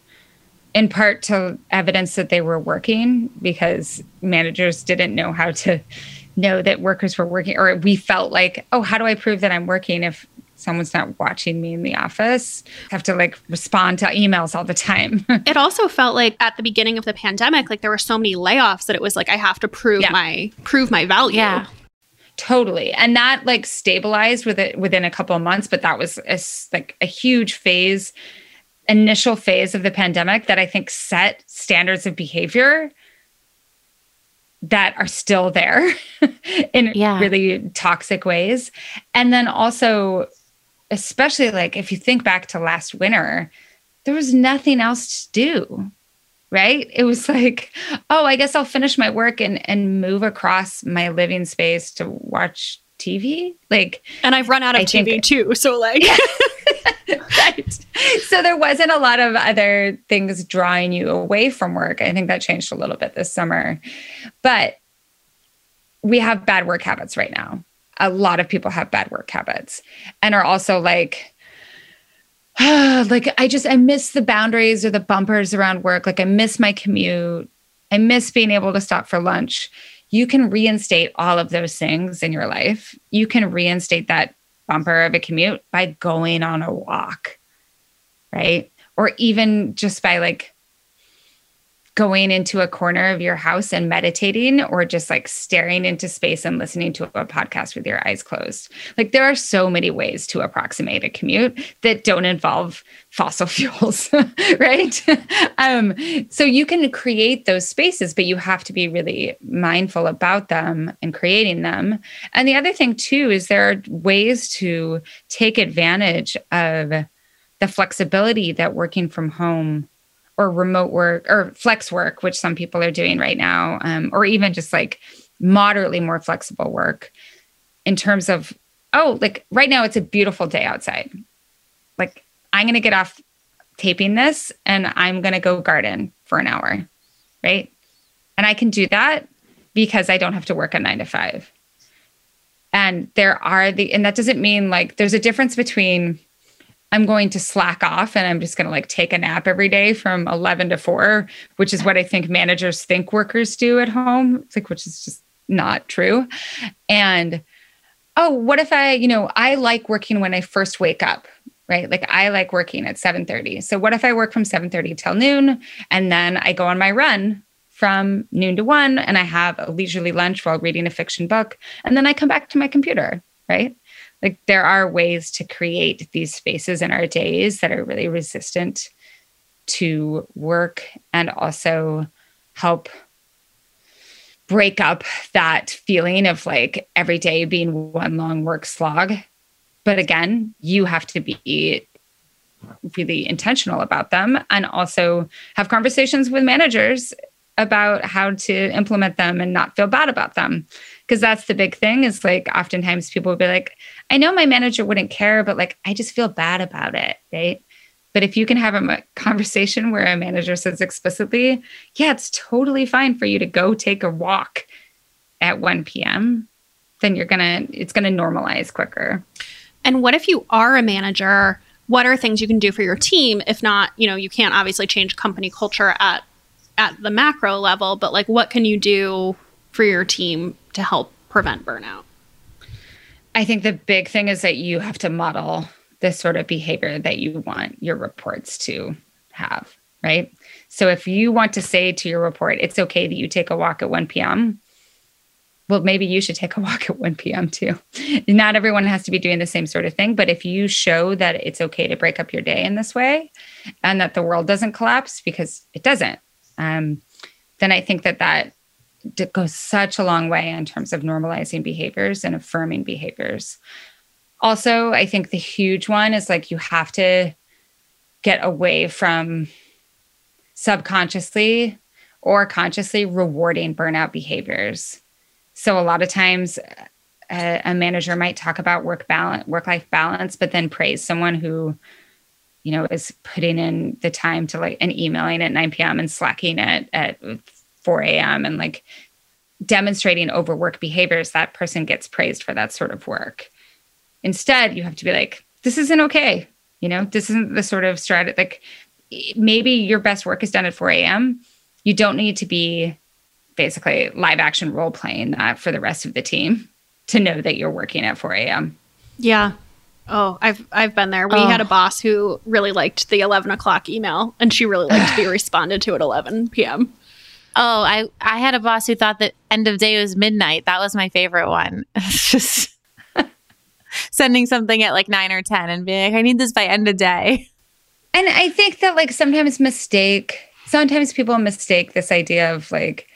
In part to evidence that they were working because managers didn't know how to know that workers were working or we felt like oh how do i prove that i'm working if someone's not watching me in the office I have to like respond to emails all the time it also felt like at the beginning of the pandemic like there were so many layoffs that it was like i have to prove yeah. my prove my value yeah totally and that like stabilized with it within a couple of months but that was a, like a huge phase initial phase of the pandemic that i think set standards of behavior that are still there in yeah. really toxic ways. And then also, especially like if you think back to last winter, there was nothing else to do. Right. It was like, oh, I guess I'll finish my work and, and move across my living space to watch TV. Like, and I've run out of I TV think, too. So, like, right. So there wasn't a lot of other things drawing you away from work. I think that changed a little bit this summer. But we have bad work habits right now. A lot of people have bad work habits and are also like, like I just I miss the boundaries or the bumpers around work. Like I miss my commute. I miss being able to stop for lunch. You can reinstate all of those things in your life. You can reinstate that bumper of a commute by going on a walk, right? Or even just by like going into a corner of your house and meditating or just like staring into space and listening to a podcast with your eyes closed. Like there are so many ways to approximate a commute that don't involve fossil fuels, right? um, so you can create those spaces, but you have to be really mindful about them and creating them. And the other thing too is there are ways to take advantage of the flexibility that working from home or remote work or flex work, which some people are doing right now, um, or even just like moderately more flexible work in terms of, oh, like right now it's a beautiful day outside. Like I'm going to get off taping this and I'm going to go garden for an hour, right? And I can do that because I don't have to work a nine to five. And there are the, and that doesn't mean like there's a difference between I'm going to slack off and I'm just going to like take a nap every day from 11 to 4, which is what I think managers think workers do at home. Like, which is just not true. And oh, what if I, you know, I like working when I first wake up, right? Like I like working at 7:30. So what if I work from 7:30 till noon and then I go on my run from noon to 1 and I have a leisurely lunch while reading a fiction book and then I come back to my computer, right? Like there are ways to create these spaces in our days that are really resistant to work and also help break up that feeling of like every day being one long work slog. But again, you have to be really intentional about them and also have conversations with managers about how to implement them and not feel bad about them because that's the big thing is like oftentimes people will be like i know my manager wouldn't care but like i just feel bad about it right but if you can have a conversation where a manager says explicitly, yeah, it's totally fine for you to go take a walk at 1 p.m., then you're to, it's to normalize quicker. And what if you are a manager? What are things you can do for your team? If not, you know, you can't obviously change company culture at at the macro level, but like what can you do for your team to help prevent burnout? I think the big thing is that you have to model the sort of behavior that you want your reports to have, right? So if you want to say to your report, it's okay that you take a walk at 1 p.m., well, maybe you should take a walk at 1 p.m. too. Not everyone has to be doing the same sort of thing, but if you show that it's okay to break up your day in this way and that the world doesn't collapse because it doesn't, um, then I think that that goes such a long way in terms of normalizing behaviors and affirming behaviors. Also i think the huge one is like you have to get away from subconsciously or consciously rewarding burnout behaviors. So a lot of times a, a manager might talk about work balance work life balance but then praise someone who you know is putting in the time to like and emailing at 9 p.m and slacking at at 4 a.m and like demonstrating overwork behaviors that person gets praised for that sort of work Instead, you have to be like, this isn't okay. You know, this isn't the sort of strategy. Like maybe your best work is done at 4 a.m. You don't need to be basically live action role playing that for the rest of the team to know that you're working at 4 a.m. Yeah. Oh, I've I've been there. We oh. had a oh. boss who really liked the 11 o'clock email, and she really liked to be responded to at 11 p.m. Oh, I I had a boss who thought that end of day was midnight. That was my favorite one. Just sending something at like nine or 10 and being like, I need this by end of day. And I think that like sometimes mistake, sometimes people mistake this idea of like,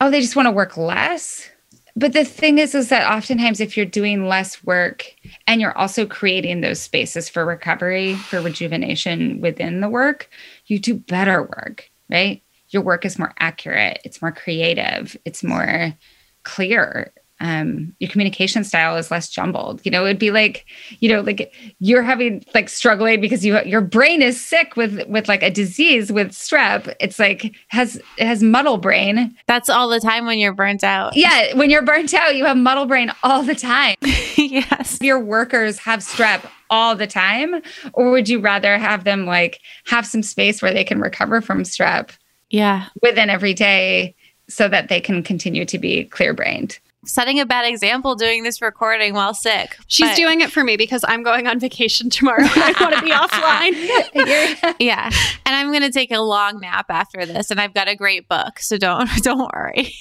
oh, they just want to work less. But the thing is, is that oftentimes if you're doing less work and you're also creating those spaces for recovery, for rejuvenation within the work, you do better work, right? Your work is more accurate, it's more creative, it's more clear um, your communication style is less jumbled. You know, it'd be like, you know, like you're having like struggling because you your brain is sick with with like a disease with strep. It's like has it has muddle brain. That's all the time when you're burnt out. Yeah, when you're burnt out, you have muddle brain all the time. yes. Your workers have strep all the time, or would you rather have them like have some space where they can recover from strep? Yeah. Within every day so that they can continue to be clear brained setting a bad example doing this recording while sick. She's but... doing it for me because I'm going on vacation tomorrow. I want to be offline. yeah. And I'm going to take a long nap after this and I've got a great book, so don't don't worry.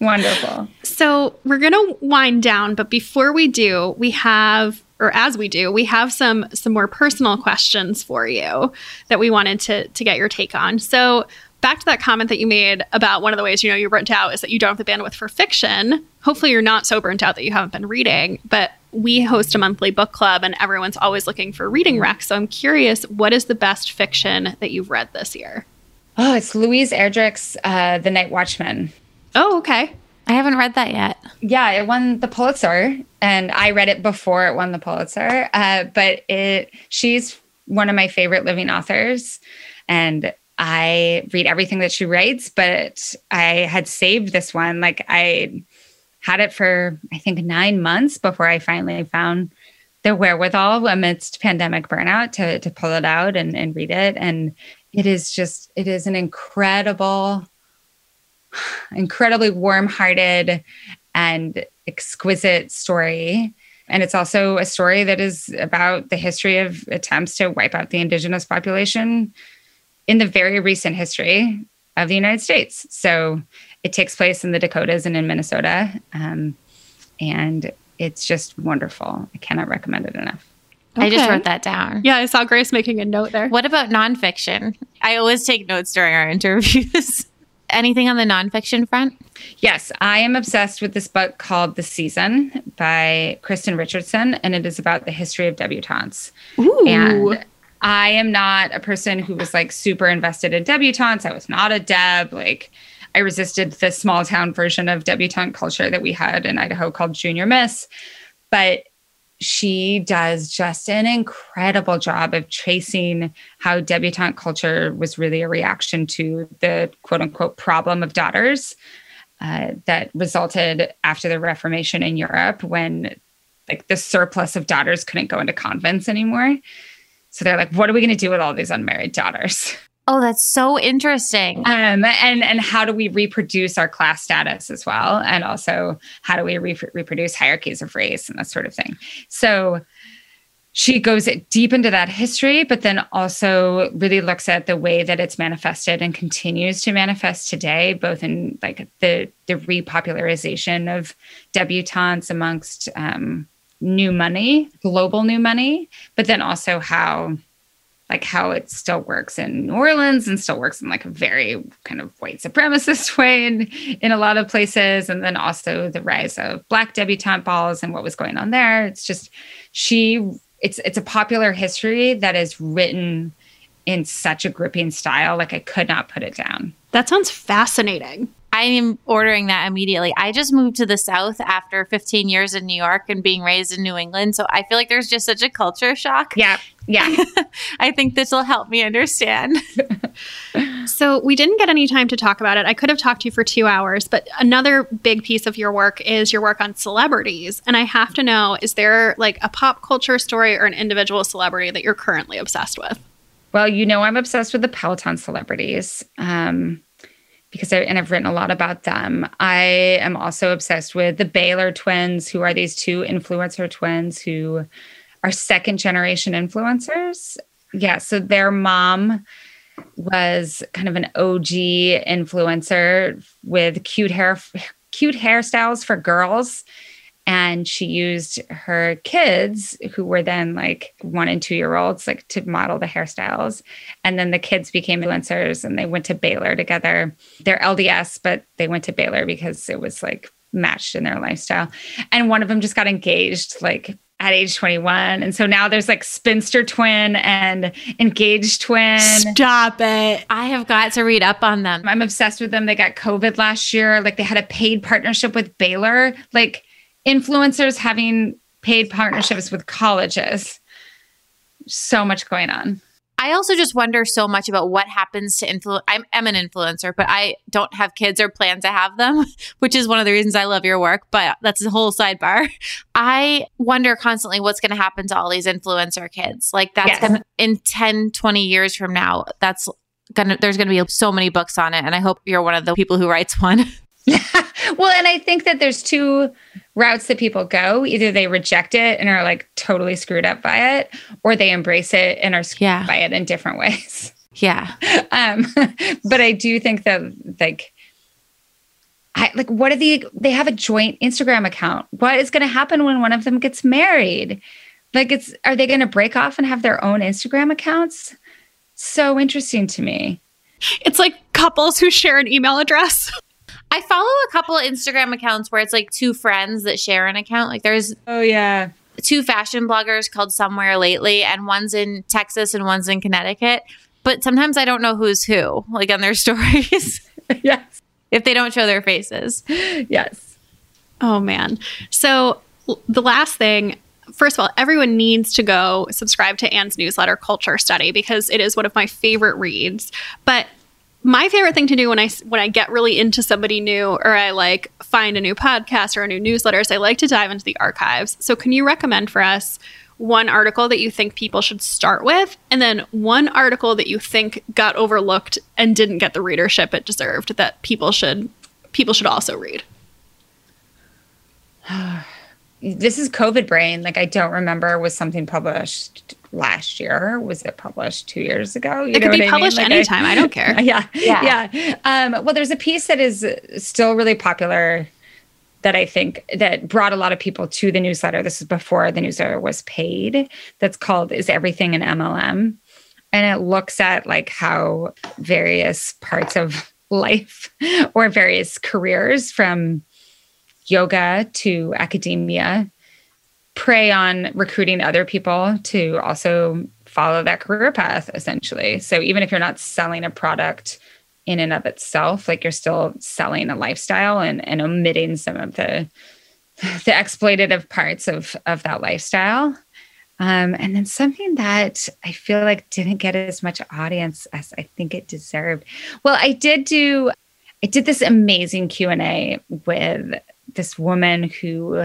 Wonderful. So, we're going to wind down, but before we do, we have or as we do, we have some some more personal questions for you that we wanted to to get your take on. So, back to that comment that you made about one of the ways you know you're burnt out is that you don't have the bandwidth for fiction. Hopefully, you're not so burnt out that you haven't been reading. But we host a monthly book club, and everyone's always looking for reading recs. So I'm curious, what is the best fiction that you've read this year? Oh, it's Louise Erdrich's uh, The Night Watchman. Oh, okay. I haven't read that yet. Yeah, it won the Pulitzer, and I read it before it won the Pulitzer. Uh, but it, she's one of my favorite living authors, and I read everything that she writes. But I had saved this one, like I had it for I think nine months before I finally found the wherewithal amidst pandemic burnout to to pull it out and, and read it. And it is just it is an incredible, incredibly warm-hearted and exquisite story. And it's also a story that is about the history of attempts to wipe out the indigenous population in the very recent history of the United States. So it takes place in the Dakotas and in Minnesota. Um, and it's just wonderful. I cannot recommend it enough. I just wrote that down. Yeah, I saw Grace making a note there. What about nonfiction? I always take notes during our interviews. Anything on the nonfiction front? Yes, I am obsessed with this book called The Season by Kristen Richardson, and it is about the history of debutantes. Ooh. And I am not a person who was like super invested in debutantes. I was not a deb. Like, I resisted the small town version of debutante culture that we had in Idaho called Junior Miss. But she does just an incredible job of tracing how debutante culture was really a reaction to the quote unquote problem of daughters uh, that resulted after the Reformation in Europe when like the surplus of daughters couldn't go into convents anymore. So they're like, what are we going to do with all these unmarried daughters? Oh, that's so interesting. Um, and and how do we reproduce our class status as well, and also how do we re- reproduce hierarchies of race and that sort of thing. So she goes deep into that history, but then also really looks at the way that it's manifested and continues to manifest today, both in like the the repopularization of debutantes amongst um, new money, global new money, but then also how like how it still works in New Orleans and still works in like a very kind of white supremacist way in, in a lot of places. And then also the rise of black debutante balls and what was going on there. It's just she it's it's a popular history that is written in such a gripping style. Like I could not put it down. that sounds fascinating. I am ordering that immediately. I just moved to the South after 15 years in New York and being raised in New England. So I feel like there's just such a culture shock. Yeah. Yeah. I think this will help me understand. So we didn't get any time to talk about it. I could have talked to you for two hours, but another big piece of your work is your work on celebrities. And I have to know, is there like a pop culture story or an individual celebrity that you're currently obsessed with? Well, you know, I'm obsessed with the Peloton celebrities um, because I, and I've written a lot about them. I am also obsessed with the Baylor twins, who are these two influencer twins who are second generation influencers. Yeah. So their mom was kind of an OG influencer with cute hair, cute hairstyles for girls and she used her kids who were then like one and two year olds like to model the hairstyles and then the kids became influencers and they went to baylor together they're lds but they went to baylor because it was like matched in their lifestyle and one of them just got engaged like at age 21 and so now there's like spinster twin and engaged twin Stop it. I have got to read up on them. I'm obsessed with them. They got COVID last year. Like they had a paid partnership with Baylor. Like influencers having paid partnerships with colleges. So much going on. I also just wonder so much about what happens to influ. I'm, I'm an influencer, but I don't have kids or plan to have them, which is one of the reasons I love your work. But that's a whole sidebar. I wonder constantly what's going to happen to all these influencer kids. Like that's Yes. gonna, in 10, 20 years from now, that's gonna, there's going to be so many books on it. And I hope you're one of the people who writes one. well, and I think that there's two routes that people go. Either they reject it and are like totally screwed up by it, or they embrace it and are screwed Yeah. by it in different ways. yeah. um but i do think that like i like what are the they have a joint instagram account what is going to happen when one of them gets married like it's are they going to break off and have their own instagram accounts so interesting to me It's like couples who share an email address. I follow a couple Instagram accounts where it's like two friends that share an account. Like there's oh yeah two fashion bloggers called Somewhere Lately, and one's in Texas and one's in Connecticut. but sometimes I don't know who's who, like on their stories. yes. If they don't show their faces. Yes. Oh man. So the last thing first of all, everyone needs to go subscribe to Anne's newsletter, Culture Study, because it is one of my favorite reads. But my favorite thing to do when I when I get really into somebody new or I like find a new podcast or a new newsletter is I like to dive into the archives. So can you recommend for us one article that you think people should start with and then one article that you think got overlooked and didn't get the readership it deserved that people should people should also read? this is COVID brain. Like I don't remember was something published last year. Was it published two years ago? You it could be published I mean? like anytime. I, I, don't care. Yeah, yeah. yeah. Um, well, there's a piece that is still really popular that I think that brought a lot of people to the newsletter. This is before the newsletter was paid. That's called "Is Everything an MLM?" and it looks at like how various parts of life or various careers from yoga to academia prey on recruiting other people to also follow that career path essentially. So even if you're not selling a product in and of itself like you're still selling a lifestyle and, and omitting some of the the exploitative parts of of that lifestyle. Um, and then something that i feel like didn't get as much audience as i think it deserved. Well i did do i did this amazing q&a with this woman who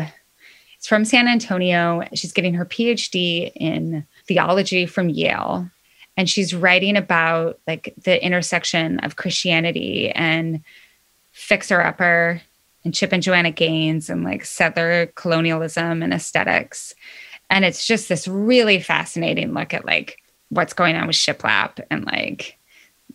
from San Antonio. She's getting her PhD in theology from Yale. And she's writing about like the intersection of Christianity and fixer upper and Chip and Joanna Gaines and like settler colonialism and aesthetics. And it's just this really fascinating look at like what's going on with shiplap and like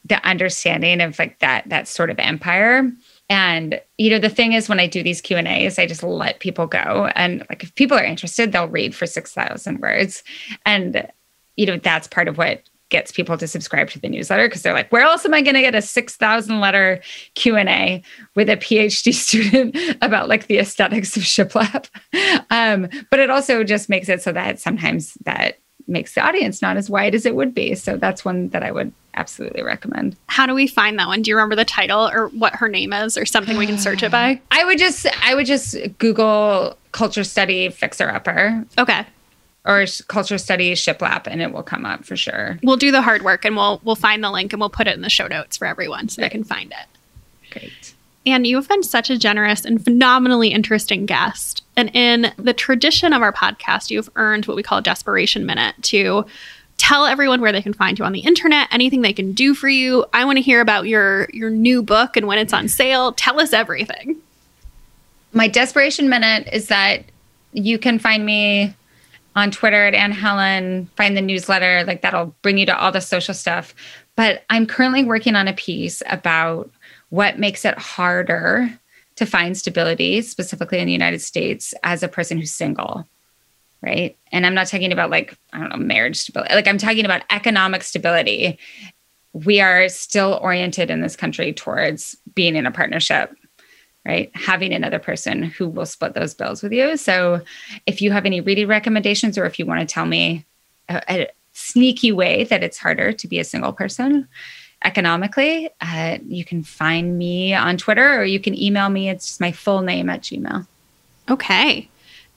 the understanding of like that that sort of empire and you know, the thing is, when I do these Q and A's, I just let people go, and like if people are interested, they'll read for six thousand words, and you know, that's part of what gets people to subscribe to the newsletter because they're like, where else am I going to get a 6,000 letter Q&A with a PhD student about like the aesthetics of shiplap? Um, but it also just makes it so that sometimes that makes the audience not as wide as it would be. So that's one that I would absolutely recommend. How do we find that one? Do you remember the title or what her name is or something we can search it by? I would just I would just Google culture study fixer upper. Okay. Or culture study shiplap and it will come up for sure. We'll do the hard work and we'll we'll find the link and we'll put it in the show notes for everyone so they can find it. Great. And you've been such a generous and phenomenally interesting guest. And in the tradition of our podcast, you've earned what we call a desperation minute to tell everyone where they can find you on the internet, anything they can do for you. I want to hear about your your new book and when it's on sale. Tell us everything. My desperation minute is that you can find me on Twitter at Anne Helen, find the newsletter, like that'll bring you to all the social stuff. But I'm currently working on a piece about what makes it harder to find stability, specifically in the United States, as a person who's single right? And I'm not talking about like, I don't know, marriage stability. Like I'm talking about economic stability. We are still oriented in this country towards being in a partnership, right? Having another person who will split those bills with you. So if you have any reading recommendations or if you want to tell me a, a sneaky way that it's harder to be a single person economically, uh, you can find me on Twitter or you can email me. It's just my full name at Gmail. Okay.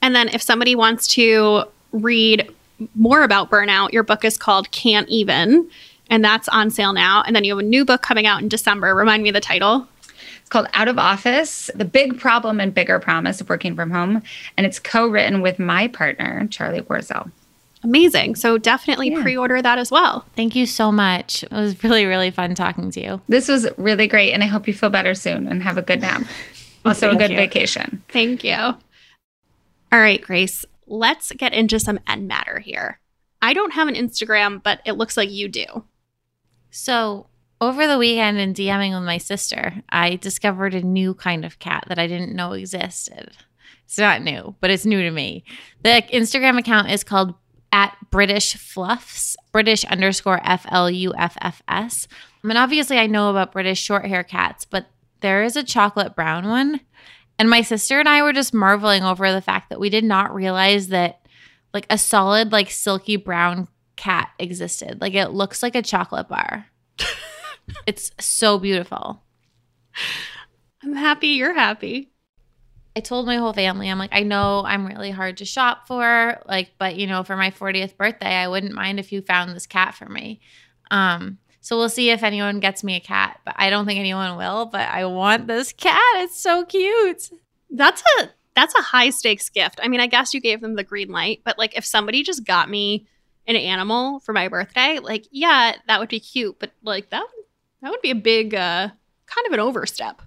And then if somebody wants to read more about burnout, your book is called Can't Even, and that's on sale now. And then you have a new book coming out in December. Remind me of the title. It's called Out of Office The Big Problem and Bigger Promise of Working from Home. And it's co written with my partner, Charlie Warzel. Amazing. So definitely yeah. pre order that as well. Thank you so much. It was really, really fun talking to you. This was really great. And I hope you feel better soon and have a good nap. Also, a good you. vacation. Thank you. All right, Grace, let's get into some end matter here. I don't have an Instagram, but it looks like you do. So, over the weekend in DMing with my sister, I discovered a new kind of cat that I didn't know existed. It's not new, but it's new to me. The Instagram account is called at British Fluffs, British underscore F L U F F S. I mean, obviously, I know about British short hair cats, but there is a chocolate brown one and my sister and I were just marveling over the fact that we did not realize that like a solid like silky brown cat existed. Like it looks like a chocolate bar. it's so beautiful. I'm happy you're happy. I told my whole family, I'm like, I know I'm really hard to shop for, like, but you know, for my 40th birthday, I wouldn't mind if you found this cat for me. Um, so we'll see if anyone gets me a cat, but I don't think anyone will, but I want this cat. It's so cute. That's a that's a high stakes gift. I mean, I guess you gave them the green light, but like if somebody just got me an animal for my birthday, like yeah, that would be cute, but like that that would be a big uh kind of an overstep.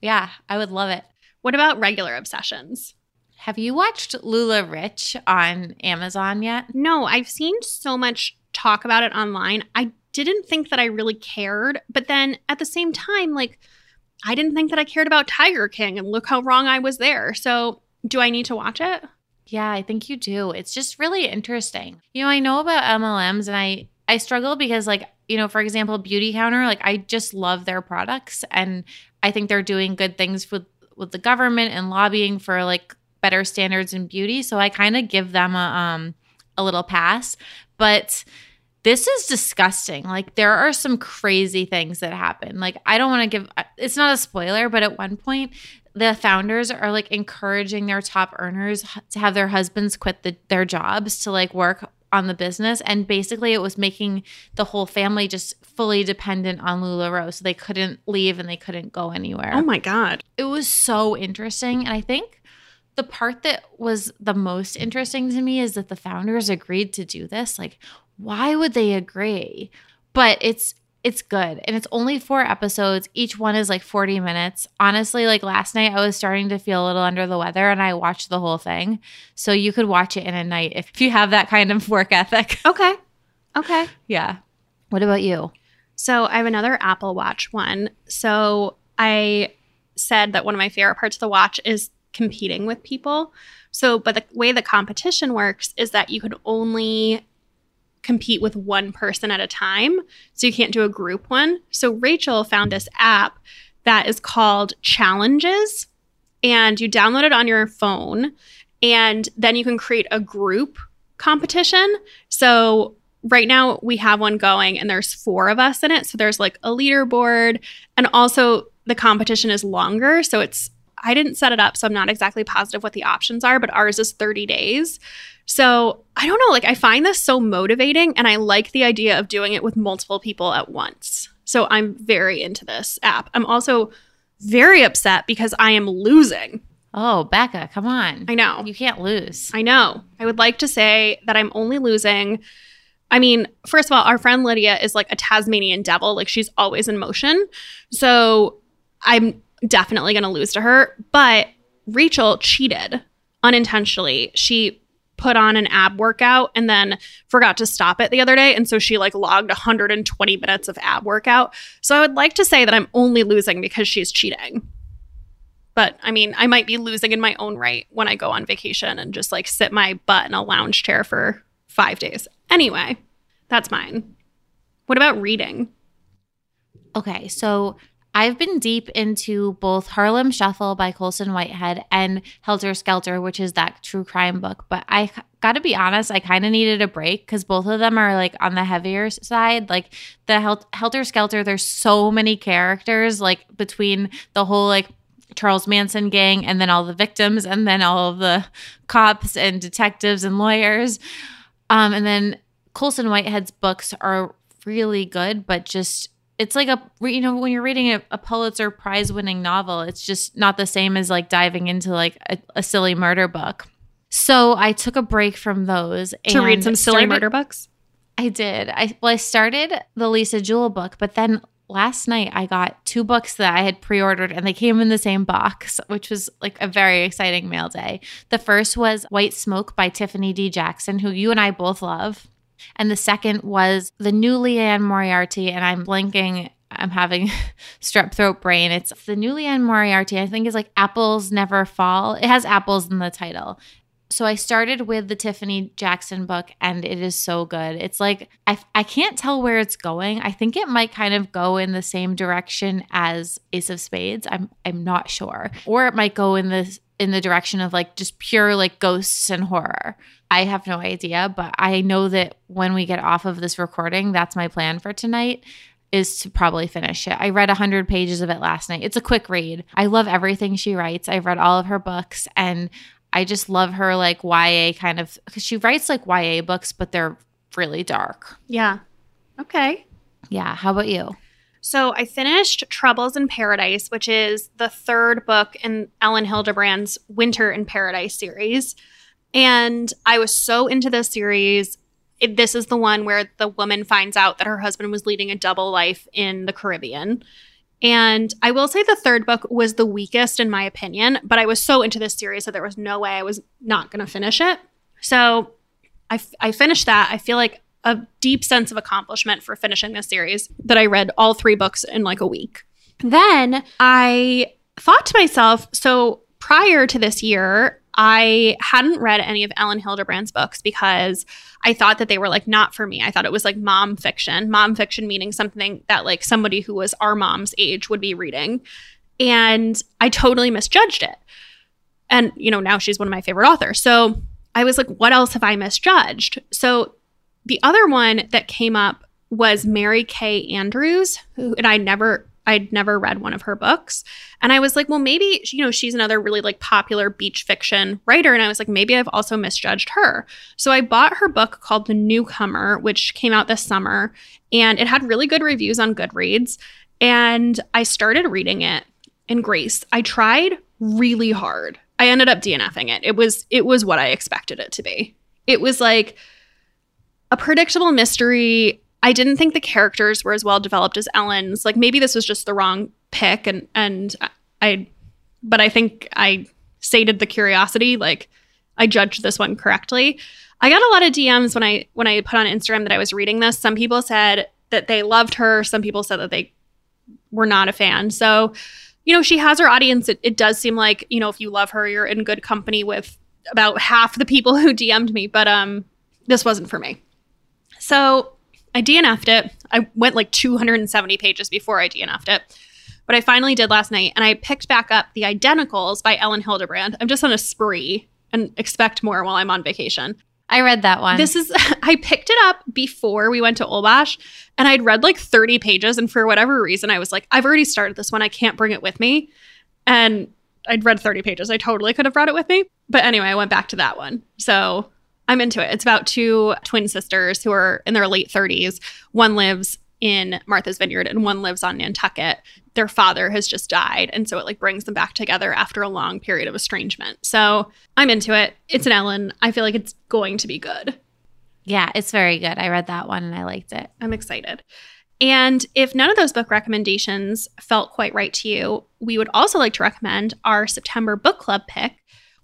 Yeah, I would love it. What about regular obsessions? Have you watched LuLaRich on Amazon yet? No, I've seen so much talk about it online. I didn't think that I really cared, but then at the same time, like I didn't think that I cared about Tiger King, and look how wrong I was there. So, do I need to watch it? Yeah, I think you do. It's just really interesting. You know, I know about MLMs and I I struggle because like, you know, for example, Beautycounter, like I just love their products and I think they're doing good things with with the government and lobbying for like better standards in beauty. So I kind of give them a um a little pass. But this is disgusting. Like there are some crazy things that happen. Like I don't want to give it's not a spoiler, but at one point the founders are like encouraging their top earners to have their husbands quit the, their jobs to like work on the business and basically it was making the whole family just fully dependent on LuLaRoe so they couldn't leave and they couldn't go anywhere. Oh my god. It was so interesting and I think the part that was the most interesting to me is that the founders agreed to do this. Like why would they agree? But it's it's good and it's only four episodes each one is like 40 minutes honestly like last night i was starting to feel a little under the weather and i watched the whole thing so you could watch it in a night if you have that kind of work ethic Okay. Okay. yeah what about you So I have another Apple Watch one. So I said that one of my favorite parts of the watch is competing with people. So, but the way the competition works is that you can only compete with one person at a time. So you can't do a group one. So Rachel found this app that is called Challenges, and you download it on your phone, and then you can create a group competition. So right now we have one going and there's four of us in it so there's like a leaderboard and also the competition is longer so it's i didn't set it up so i'm not exactly positive what the options are but ours is 30 days so i don't know like i find this so motivating and i like the idea of doing it with multiple people at once so i'm very into this app i'm also very upset because i am losing oh becca come on i know you can't lose I know. I would like to say that I'm only losing. I mean, first of all, our friend Lydia is like a Tasmanian devil. Like she's always in motion. So I'm definitely going to lose to her. But Rachel cheated unintentionally. She put on an ab workout and then forgot to stop it the other day. And so she like logged 120 minutes of ab workout. So I would like to say that I'm only losing because she's cheating. But I mean, I might be losing in my own right when I go on vacation and just like sit my butt in a lounge chair for five days. Anyway, that's mine. What about reading? Okay, so I've been deep into both Harlem Shuffle by Colson Whitehead and Helter Skelter, which is that true crime book. But I got to be honest, I kind of needed a break because both of them are like on the heavier side. Like the Hel- Helter Skelter, there's so many characters, like between the whole like Charles Manson gang and then all the victims and then all of the cops and detectives and lawyers. Um, and then Colson Whitehead's books are really good, but just it's like a you know when you're reading a, a Pulitzer Prize winning novel, it's just not the same as like diving into like a, a silly murder book. So I took a break from those To read some silly started- murder books? I did. I well, I started the Lisa Jewell book, but then last night I got two books that I had pre-ordered and they came in the same box, which was like a very exciting mail day. The first was White Smoke by Tiffany D. Jackson, who you and I both love. And the second was the new Liane Moriarty, and I'm blinking. I'm having strep throat brain. It's the new Liane Moriarty, I think is like Apples Never Fall. It has apples in the title so I started with the Tiffany Jackson book and it is so good. It's like I I can't tell where it's going. I think it might kind of go in the same direction as Ace of Spades. I'm I'm not sure. Or it might go in the in the direction of like just pure like ghosts and horror. I have no idea, but I know that when we get off of this recording, that's my plan for tonight is to probably finish it. I read 100 pages of it last night. It's a quick read. I love everything she writes. I've read all of her books and I just love her like YA kind of cuz she writes like YA books but they're really dark. Yeah. Okay. Yeah, how about you? So I finished Troubles in Paradise, which is the third book in Elin Hilderbrand's Winter in Paradise series. And I was so into this series. It, this is the one where the woman finds out that her husband was leading a double life in the Caribbean. And I will say the third book was the weakest in my opinion, but I was so into this series that there was no way I was not going to finish it. So I, f- I finished that. I feel like a deep sense of accomplishment for finishing this series that I read all three books in like a week. Then I thought to myself, so prior to this year, I hadn't read any of Elin Hilderbrand's books because I thought that they were like not for me. I thought it was like mom fiction, mom fiction meaning something that like somebody who was our mom's age would be reading. And I totally misjudged it. And, you know, now she's one of my favorite authors. So I was like, what else have I misjudged? So the other one that came up was Mary Kay Andrews, who, and I never I'd never read one of her books. And I was like, well, maybe, you know, she's another really like popular beach fiction writer. And I was like, maybe I've also misjudged her. So I bought her book called The Newcomer, which came out this summer. And it had really good reviews on Goodreads. And I started reading it in Grace. I tried really hard. I ended up DNFing it. It was it was what I expected it to be. It was like a predictable mystery. I didn't think the characters were as well developed as Elin's. Like maybe this was just the wrong pick and and I but I think I sated the curiosity like I judged this one correctly. I got a lot of DMs when I when I put on Instagram that I was reading this. Some people said that they loved her, some people said that they were not a fan. So, you know, she has her audience. It, it does seem like, you know, if you love her, you're in good company with about half the people who DM'd me, but um this wasn't for me. So I DNF'd it. I went like 270 pages before I DNF'd it. But I finally did last night and I picked back up The Identicals by Elin Hilderbrand. I'm just on a spree and expect more while I'm on vacation. I read that one. This is I picked it up before we went to Olbash and I'd read like 30 pages and for whatever reason I was like I've already started this one I can't bring it with me and I'd read 30 pages I totally could have brought it with me but anyway I went back to that one so I'm into it. It's about two twin sisters who are in their late 30s. One lives in Martha's Vineyard and one lives on Nantucket. Their father has just died. And so it like brings them back together after a long period of estrangement. So I'm into it. It's an Ellen. I feel like it's going to be good. Yeah, it's very good. I read that one and I liked it. I'm excited. And if none of those book recommendations felt quite right to you, we would also like to recommend our September book club pick,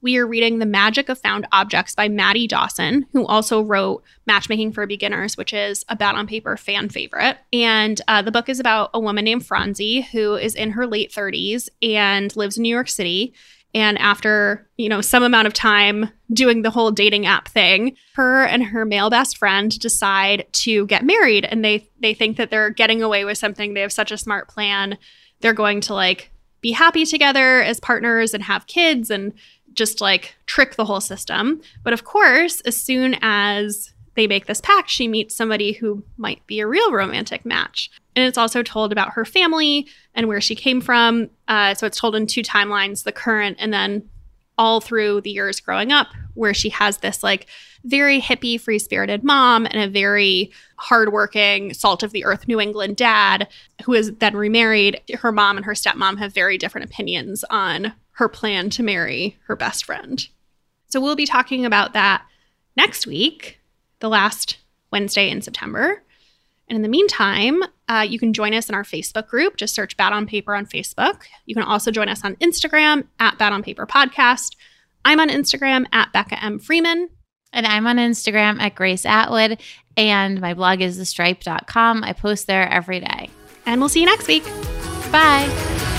we are reading The Magic of Found Objects by Maddie Dawson, who also wrote Matchmaking for Beginners, which is a Bad on Paper fan favorite. And uh, the book is about a woman named Phronsie who is in her late 30s and lives in New York City. And after, you know, some amount of time doing the whole dating app thing, her and her male best friend decide to get married and they they think that they're getting away with something. They have such a smart plan. They're going to like be happy together as partners and have kids and just like trick the whole system. But of course, as soon as they make this pact, she meets somebody who might be a real romantic match. And it's also told about her family and where she came from. Uh, so it's told in two timelines the current and then all through the years growing up, where she has this like very hippie, free spirited mom and a very hardworking, salt of the earth New England dad who is then remarried. Her mom and her stepmom have very different opinions on her plan to marry her best friend. So we'll be talking about that next week, the last Wednesday in September. And in the meantime, uh, you can join us in our Facebook group. Just search Bad on Paper on Facebook. You can also join us on Instagram at Bad on Paper Podcast. I'm on Instagram at Becca M. Freeman. And I'm on Instagram at Grace Atwood. And my blog is thestripe.com. I post there every day. And we'll see you next week. Bye.